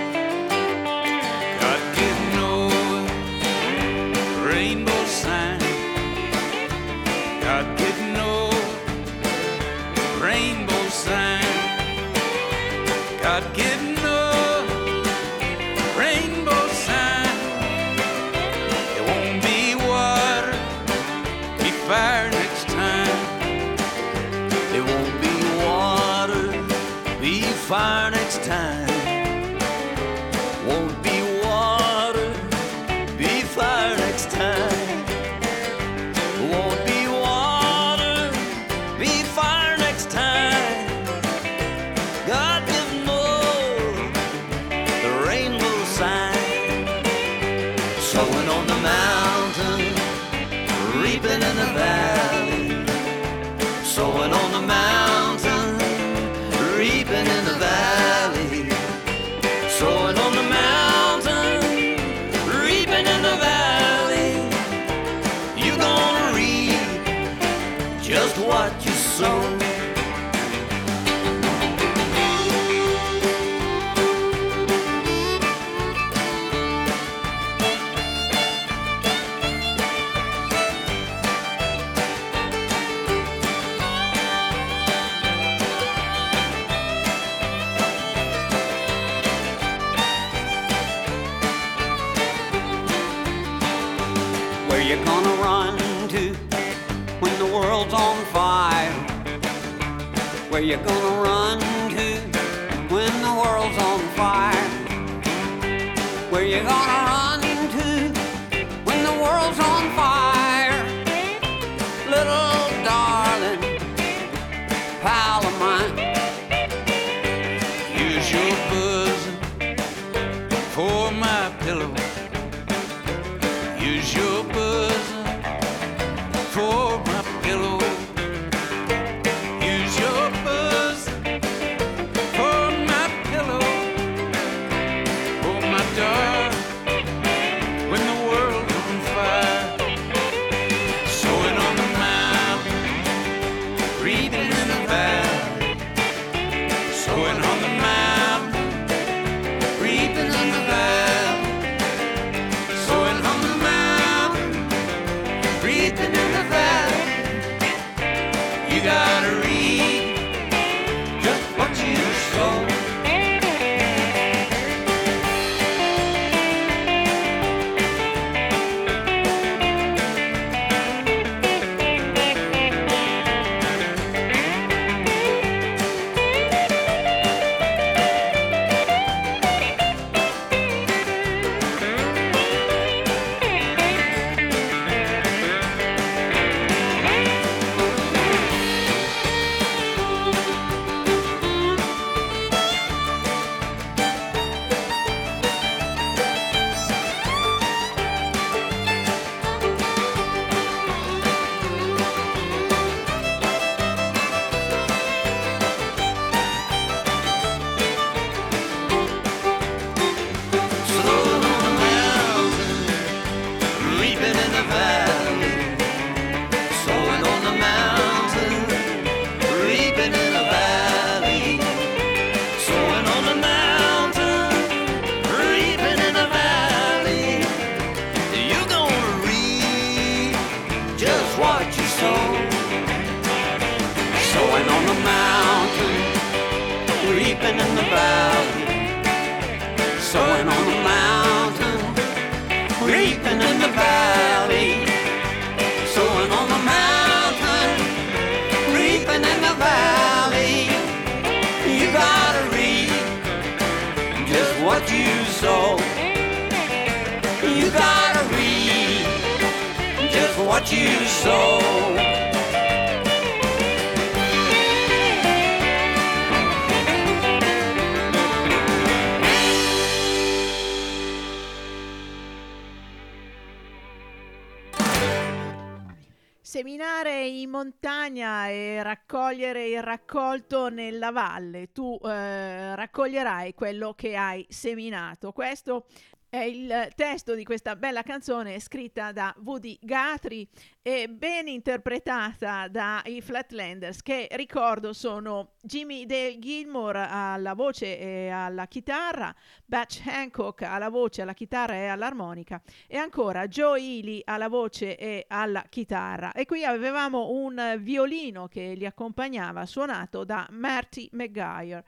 Valle. Tu eh, raccoglierai quello che hai seminato. Questo è il testo di questa bella canzone scritta da Woody Guthrie e ben interpretata dai Flatlanders che ricordo sono Jimmy Dale Gilmore alla voce e alla chitarra, Batch Hancock alla voce, alla chitarra e all'armonica e ancora Joe Ely alla voce e alla chitarra e qui avevamo un violino che li accompagnava suonato da Marty McGuire.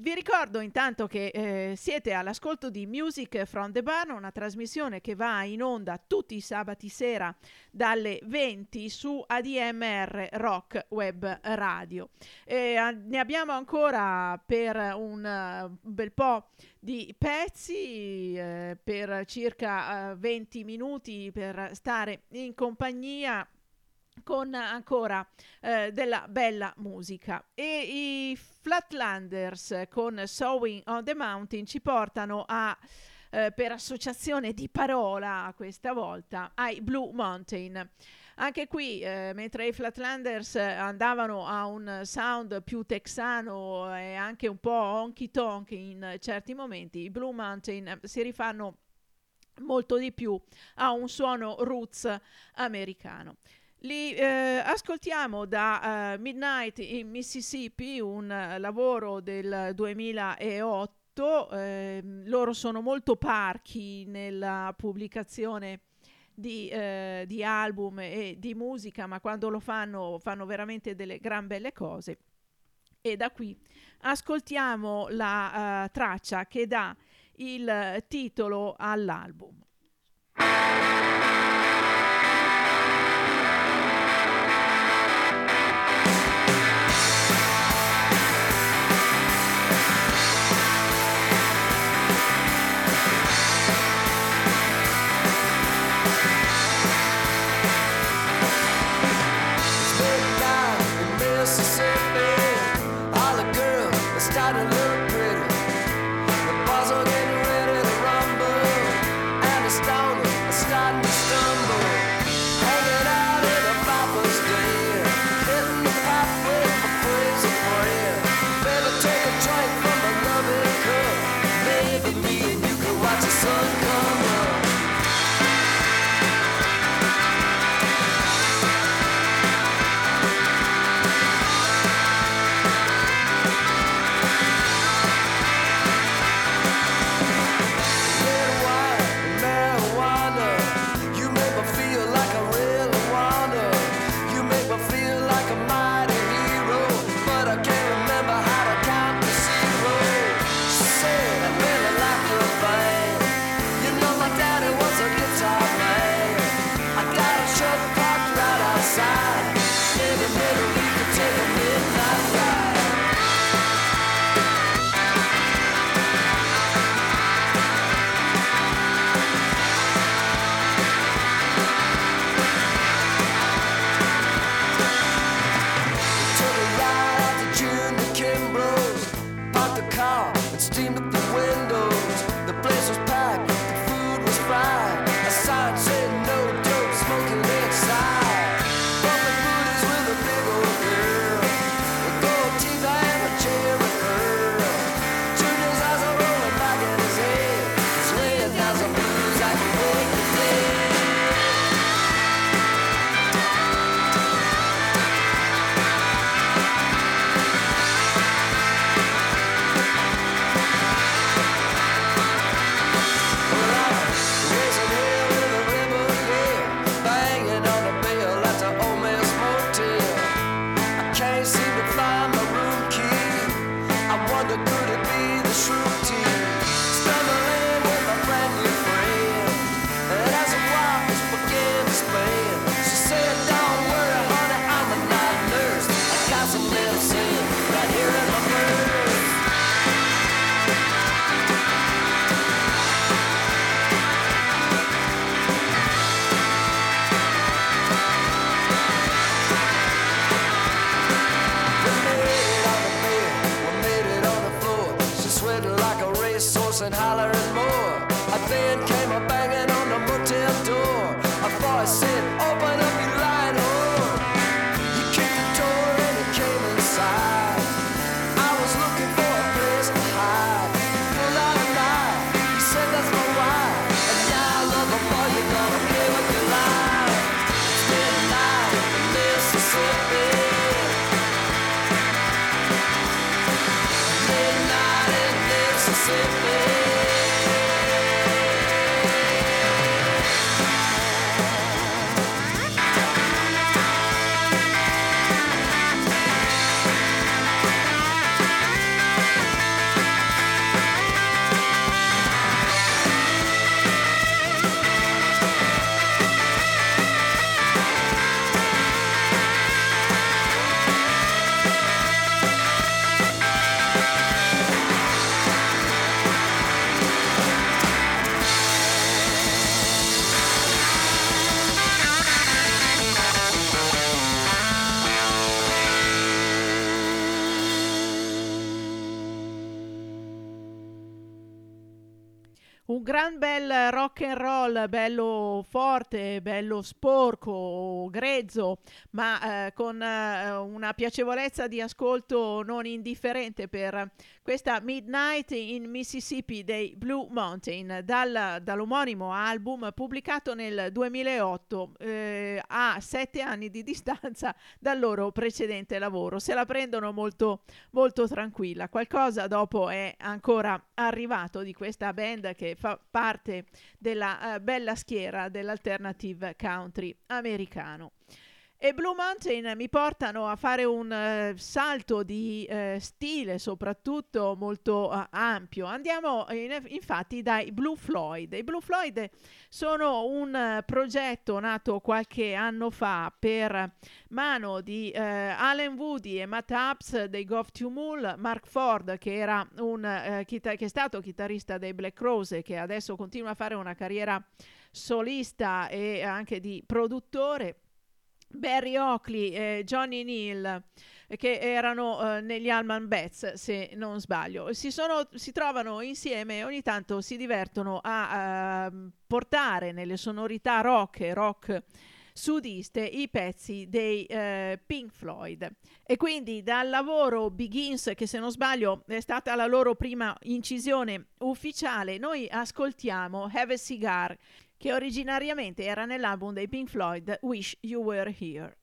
Vi ricordo intanto che eh, siete all'ascolto di Music from the Barn, una trasmissione che va in onda tutti i sabati sera dalle 20 su ADMR Rock Web Radio. E, eh, ne abbiamo ancora per un uh, bel po' di pezzi, eh, per circa uh, 20 minuti per stare in compagnia con ancora eh, della bella musica e i Flatlanders con Sowing on the Mountain ci portano a eh, per associazione di parola questa volta ai Blue Mountain anche qui, eh, mentre i Flatlanders andavano a un sound più texano e anche un po' honky tonk in certi momenti, i Blue Mountain si rifanno molto di più a un suono roots americano. Li eh, ascoltiamo da uh, Midnight in Mississippi, un uh, lavoro del 2008. Eh, loro sono molto parchi nella pubblicazione di, eh, di, album e di musica, ma quando lo fanno fanno veramente delle gran belle cose. E da qui ascoltiamo la uh, traccia che dà il titolo all'album. Bello forte, bello sporco, grezzo, ma eh, con eh, una piacevolezza di ascolto non indifferente per questa Midnight in Mississippi dei Blue Mountain, dal- dall'omonimo album pubblicato nel 2008, eh, a sette anni di distanza dal loro precedente lavoro. Se la prendono molto, molto tranquilla. Qualcosa dopo è ancora arrivato di questa band che fa parte della eh, bella schiera dell'alternative country americano. E Blue Mountain mi portano a fare un eh, salto di eh, stile soprattutto molto eh, ampio. Andiamo in- infatti dai Blue Floyd. I Blue Floyd sono un eh, progetto nato qualche anno fa per mano di eh, Alan Woody e Matt Apps dei Goff Tumul, Mark Ford che, un, eh, chita- che è stato chitarrista dei Black Rose e che adesso continua a fare una carriera solista e anche di produttore. Barry Oakley e Johnny Neal eh, che erano eh, negli Allman Bats se non sbaglio. Si, sono, si trovano insieme e ogni tanto si divertono a ehm, portare nelle sonorità rock e rock sudiste i pezzi dei eh, Pink Floyd. E quindi dal lavoro Begins che se non sbaglio è stata la loro prima incisione ufficiale noi ascoltiamo Have a Cigar che originariamente era nell'album dei Pink Floyd Wish You Were Here.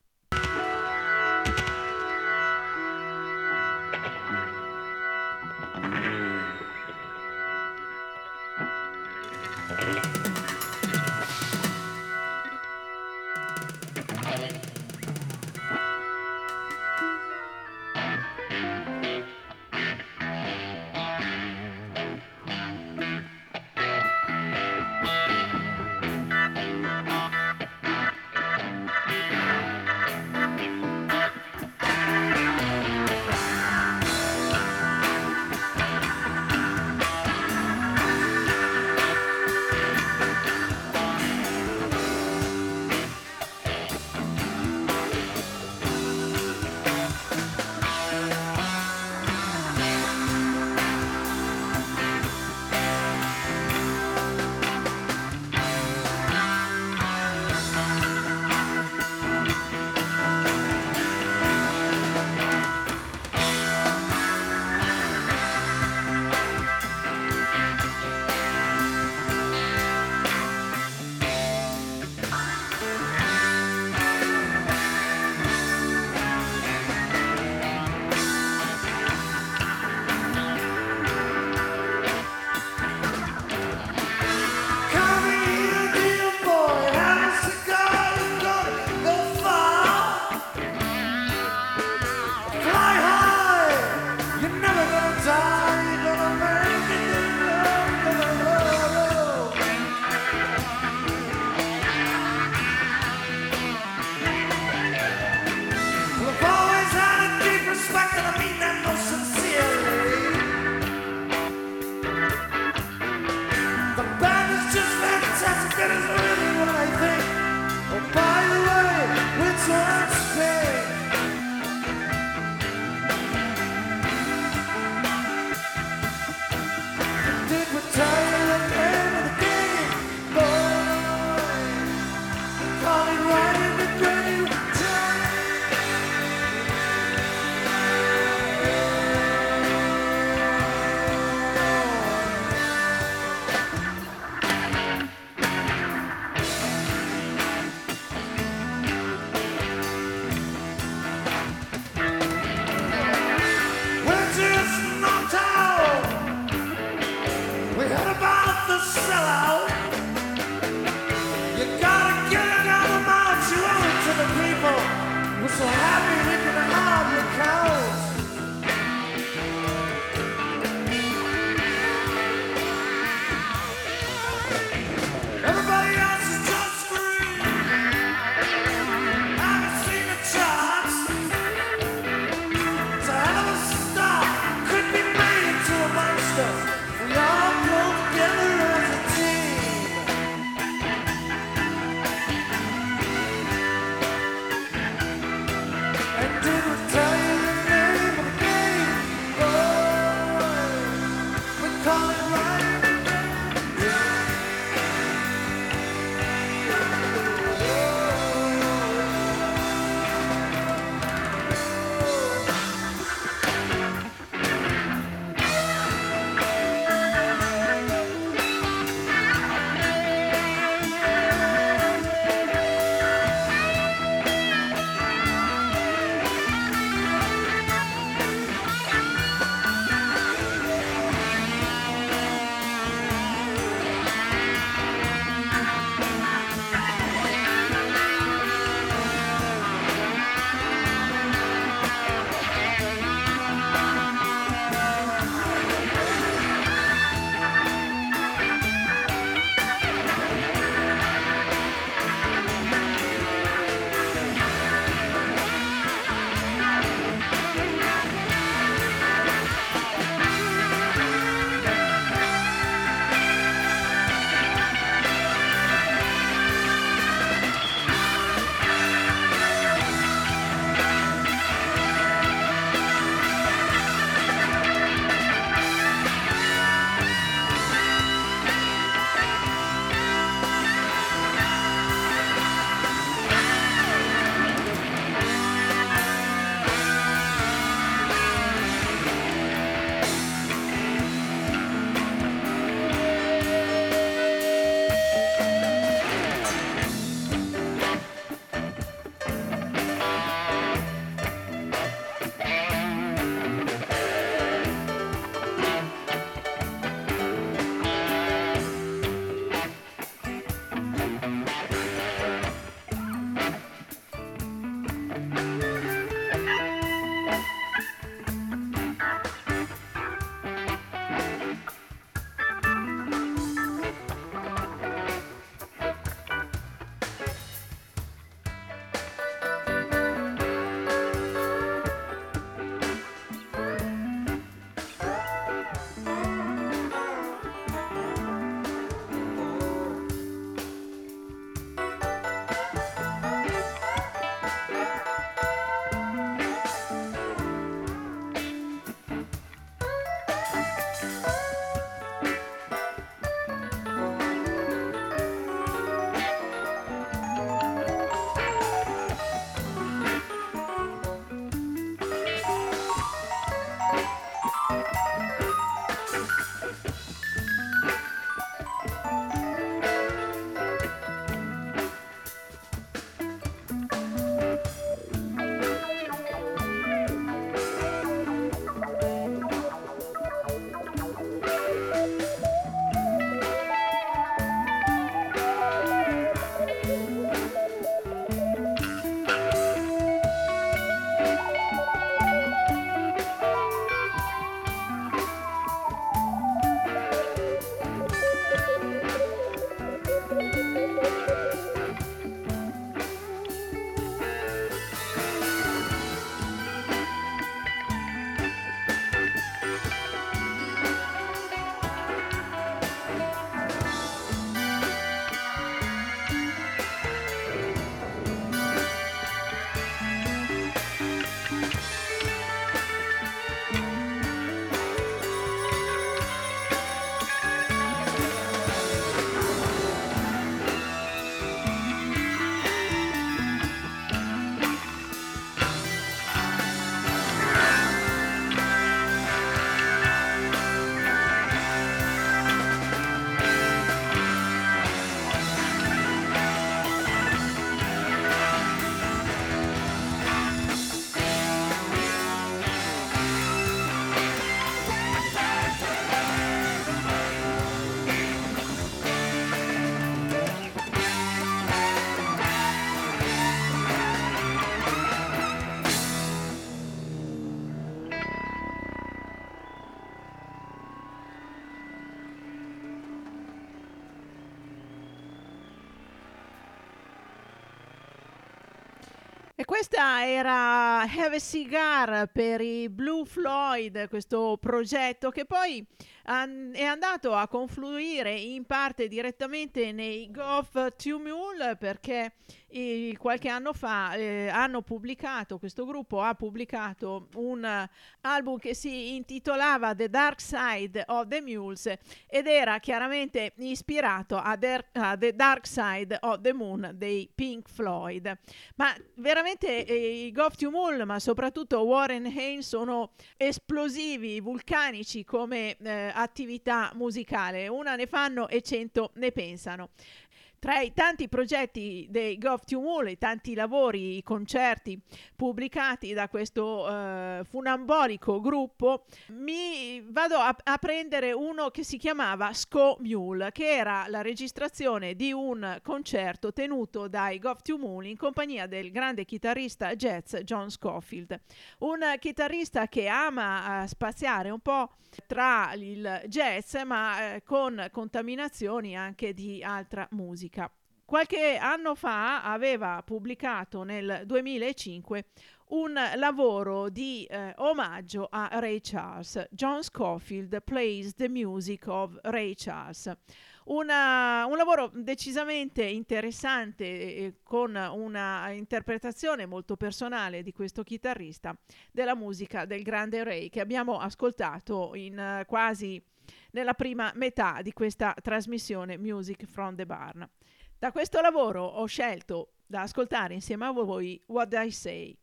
Questa era Have a Cigar per i Blue Floyd, questo progetto che poi an- è andato a confluire in parte direttamente nei Goff Tumul perché eh, qualche anno fa eh, hanno pubblicato, questo gruppo ha pubblicato un eh, album che si intitolava The Dark Side of the Mules ed era chiaramente ispirato a, Der- a The Dark Side of the Moon dei Pink Floyd. Ma veramente eh, i Goff Tumul, ma soprattutto Warren Haynes sono esplosivi, vulcanici come eh, attività musicale. Una ne fanno e cento ne pensano. Tra i tanti progetti dei Gov Tumul, i tanti lavori, i concerti pubblicati da questo eh, funambolico gruppo, mi vado a, a prendere uno che si chiamava Sco Mule, che era la registrazione di un concerto tenuto dai Gov Tumul in compagnia del grande chitarrista jazz John Scofield. Un chitarrista che ama eh, spaziare un po' tra il jazz, ma eh, con contaminazioni anche di altra musica. Qualche anno fa aveva pubblicato nel 2005 un lavoro di eh, omaggio a Ray Charles. John Scofield plays the music of Ray Charles. Una, un lavoro decisamente interessante eh, con una interpretazione molto personale di questo chitarrista della musica del grande Ray che abbiamo ascoltato in eh, quasi nella prima metà di questa trasmissione Music from the Barn. Da questo lavoro ho scelto da ascoltare insieme a voi What I Say.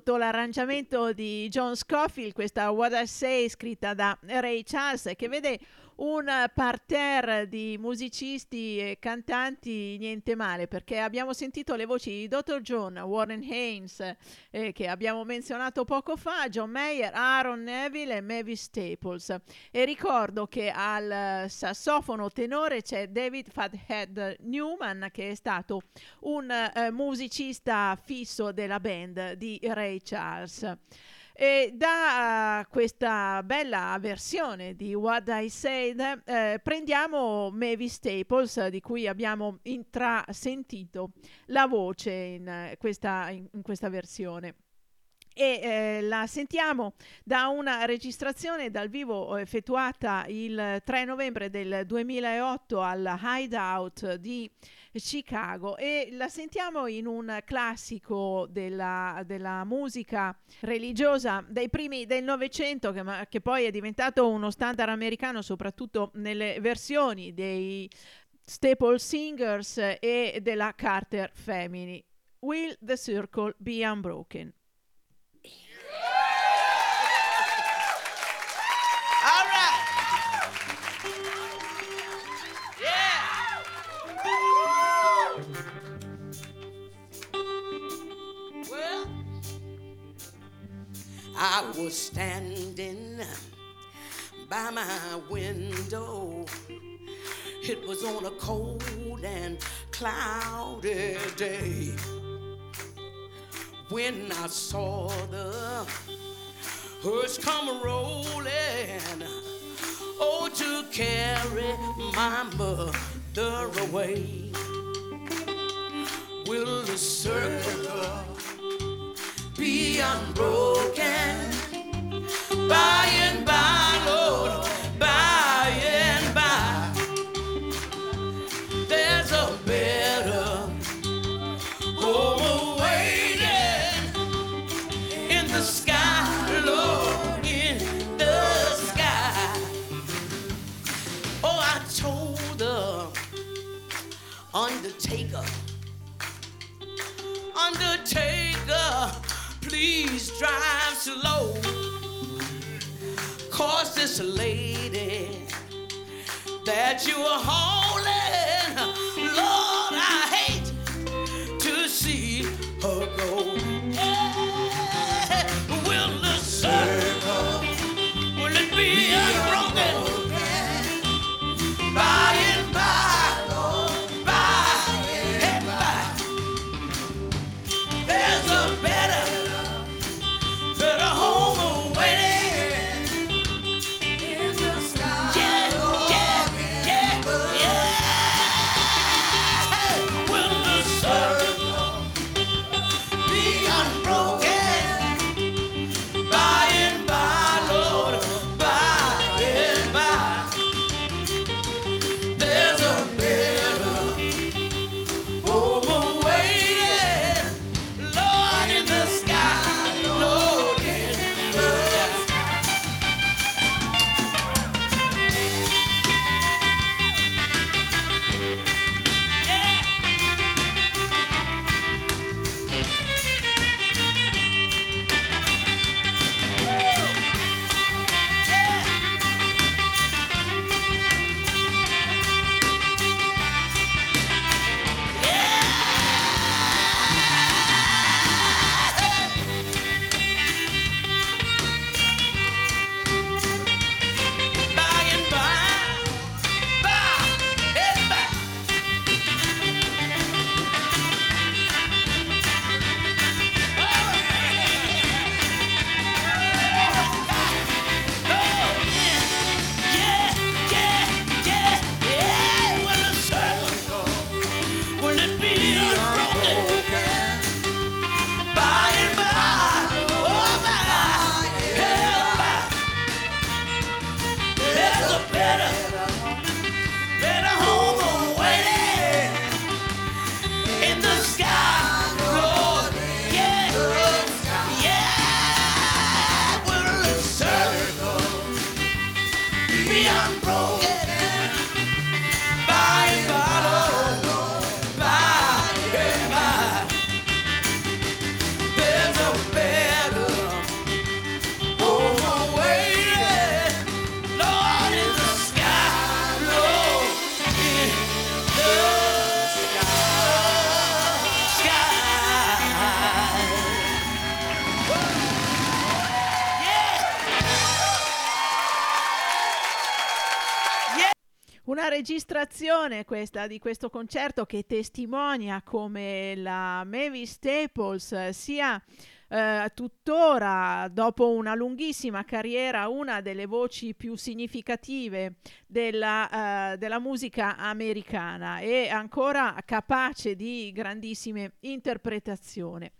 Sotto l'arrangiamento di John Scofield, questa What I Say scritta da Ray Charles, che vede un parterre di musicisti e cantanti niente male, perché abbiamo sentito le voci di Dr. John, Warren Haynes, eh, che abbiamo menzionato poco fa, John Mayer, Aaron Neville e Mavis Staples. E ricordo che al sassofono tenore c'è David Fathead Newman, che è stato un eh, musicista fisso della band di Ray Charles. E da questa bella versione di What I Said eh, prendiamo Mavis Staples di cui abbiamo intrasentito la voce in, eh, questa, in questa versione. E eh, la sentiamo da una registrazione dal vivo effettuata il 3 novembre del 2008 al Hideout di Chicago e la sentiamo in un classico della, della musica religiosa dei primi del Novecento che, che poi è diventato uno standard americano soprattutto nelle versioni dei Staple Singers e della Carter Family. Will the Circle Be Unbroken? I was standing by my window. It was on a cold and cloudy day when I saw the hearse come rolling. Oh, to carry my mother away. will the circle be unbroken? By and by, you were home. Registrazione questa di questo concerto che testimonia come la Mavis Staples sia eh, tuttora, dopo una lunghissima carriera, una delle voci più significative della, eh, della musica americana e ancora capace di grandissime interpretazioni.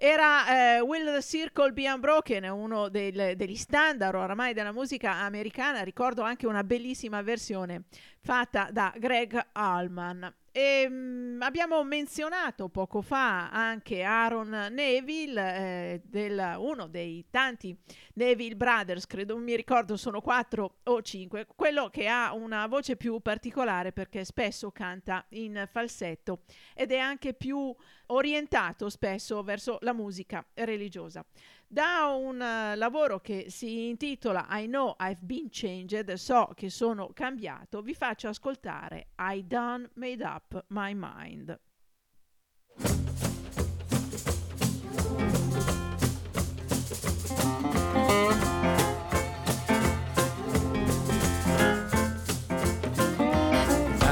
Era eh, Will the Circle Be Unbroken, uno del- degli standard oramai della musica americana. Ricordo anche una bellissima versione fatta da Greg Allman. E, mm, abbiamo menzionato poco fa anche Aaron Neville, eh, del- uno dei tanti Neville Brothers, credo mi ricordo sono quattro o cinque, quello che ha una voce più particolare perché spesso canta in falsetto ed è anche più orientato spesso verso la musica religiosa. Da un eh, lavoro che si intitola I Know I've Been Changed, so che sono cambiato, vi faccio ascoltare I Done Made Up My Mind.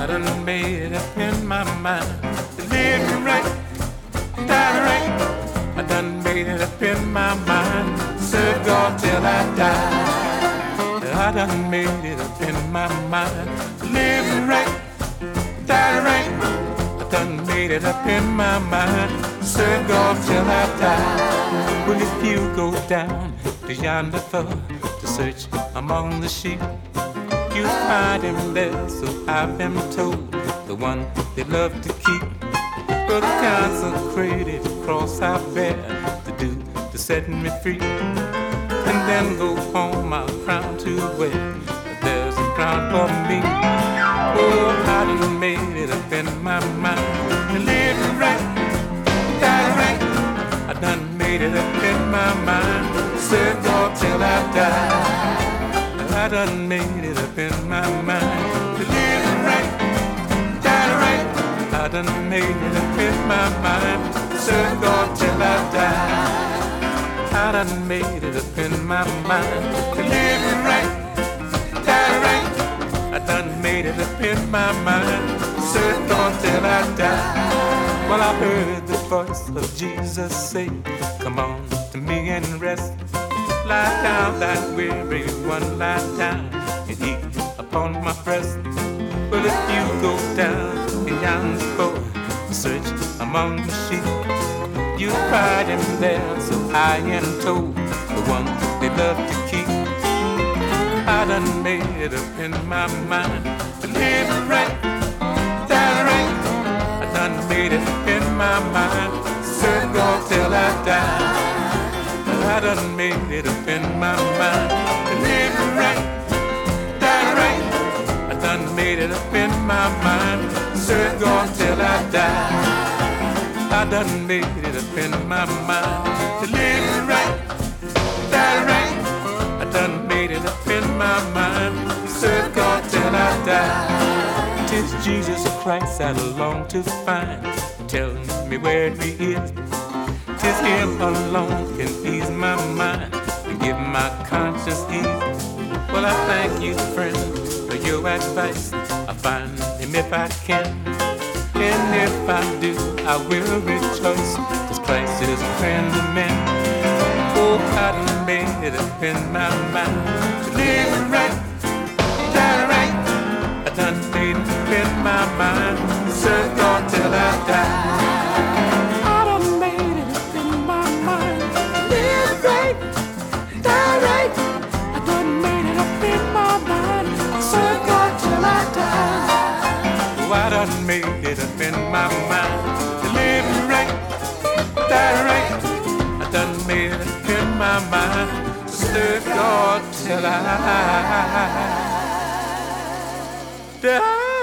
I done made up in my mind to live right, die right. I done made it up in my mind, serve God till I die. I done made it up in my mind, live right, die right. I done made it up in my mind. Serve God till I die. Well, if you go down to yonder fella to search among the sheep, you'll find him there. So I've been told, the one they love to keep. The consecrated cross I bear to do to set me free. And then go home, my crown to wear. But there's a crown for me. Oh, I done made it up in my mind to live right, die right. I done made it up in my mind, serve God till I die. I done made it up in my mind I done made it up in my mind, serve God till I die. I done made it up in my mind to live right, die right. I done made it up in my mind, serve God till I die. Well, I heard the voice of Jesus say, Come on to me and rest. Lie down, that weary one, lie down and eat upon my breast. Well, if you go down to yonder floor, search among the sheep, you find him there. So I am told, the one they love to keep. I done made up in my mind to live right, die right. I done made it up in my mind, serve God till I die. I done made it up in my mind to live right. Done made it up in my mind, serve God till I die. I done made it up in my mind to live right, die right. I done made it up in my mind, serve God till I die. Tis Jesus Christ I long to find, telling me where He is. Tis Him alone can ease my mind and give my conscience ease. Well, I thank you, friend, your advice. I'll find Him if I can. And if I do, I will rejoice, cause Christ is a friend of man. Oh, I done made up in my mind to live right, die right. I done made up in my mind, serve God till I die. Done made it up in my mind to live right, die right. I done made it up in my mind to serve God till I die.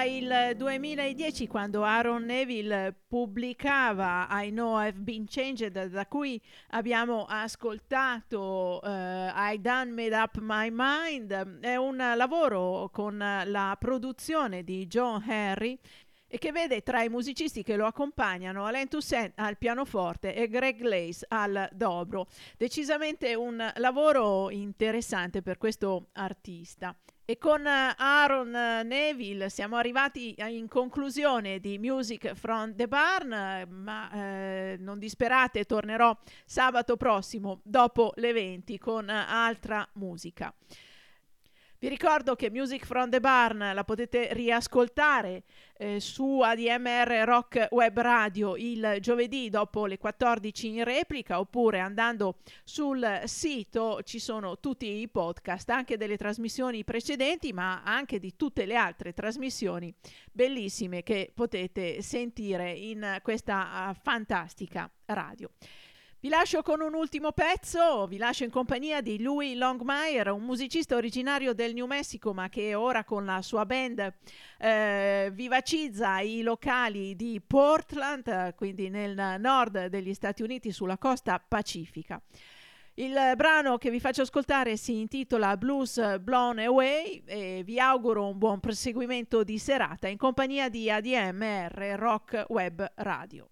Era il 2010 quando Aaron Neville pubblicava I Know I've Been Changed, da cui abbiamo ascoltato eh, I Done Made Up My Mind. È un lavoro con la produzione di John Henry e che vede tra i musicisti che lo accompagnano Alain Toussaint al pianoforte e Greg Lace al dobro. Decisamente un lavoro interessante per questo artista. E con Aaron Neville siamo arrivati in conclusione di Music from the Barn, ma eh, non disperate, tornerò sabato prossimo dopo le 20 con altra musica. Vi ricordo che Music from the Barn la potete riascoltare eh, su ADMR Rock Web Radio il giovedì dopo le 14 in replica oppure andando sul sito ci sono tutti i podcast anche delle trasmissioni precedenti ma anche di tutte le altre trasmissioni bellissime che potete sentire in questa uh, fantastica radio. Vi lascio con un ultimo pezzo, vi lascio in compagnia di Louis Longmire, un musicista originario del New Mexico ma che ora con la sua band eh, vivacizza i locali di Portland, quindi nel nord degli Stati Uniti sulla costa pacifica. Il brano che vi faccio ascoltare si intitola Blues Blown Away e vi auguro un buon proseguimento di serata in compagnia di ADMR Rock Web Radio.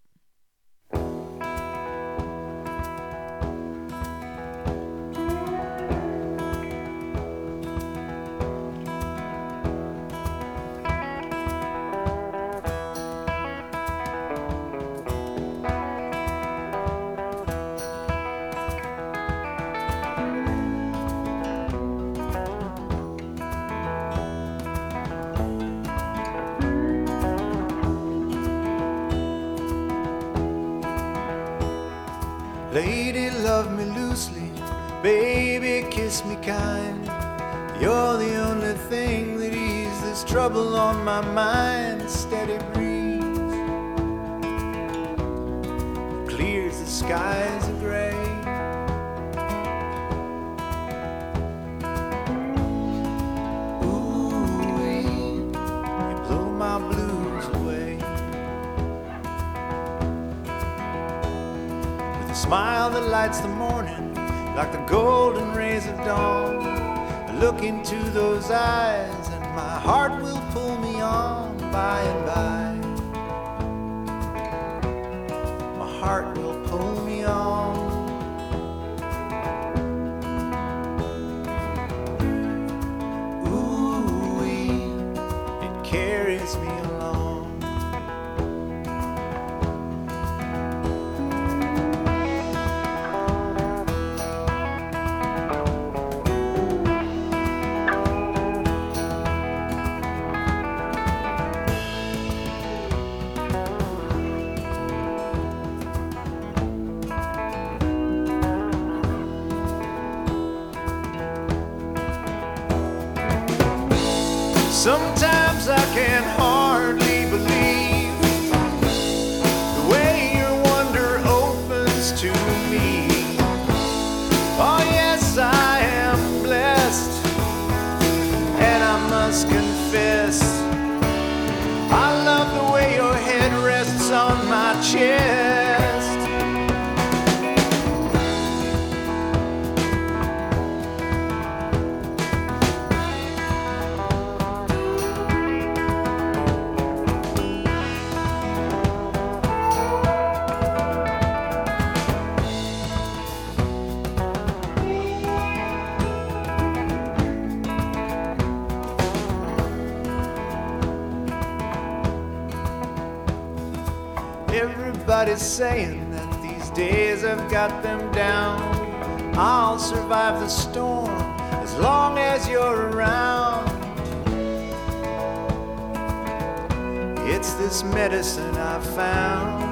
Baby, kiss me kind. You're the only thing that eases trouble on my mind. Steady breeze clears the skies of gray. smile that lights the morning like the golden rays of dawn. I look into those eyes, and my heart will pull me on by and by. My heart will pull me on. Ooh, it carries. medicine I found.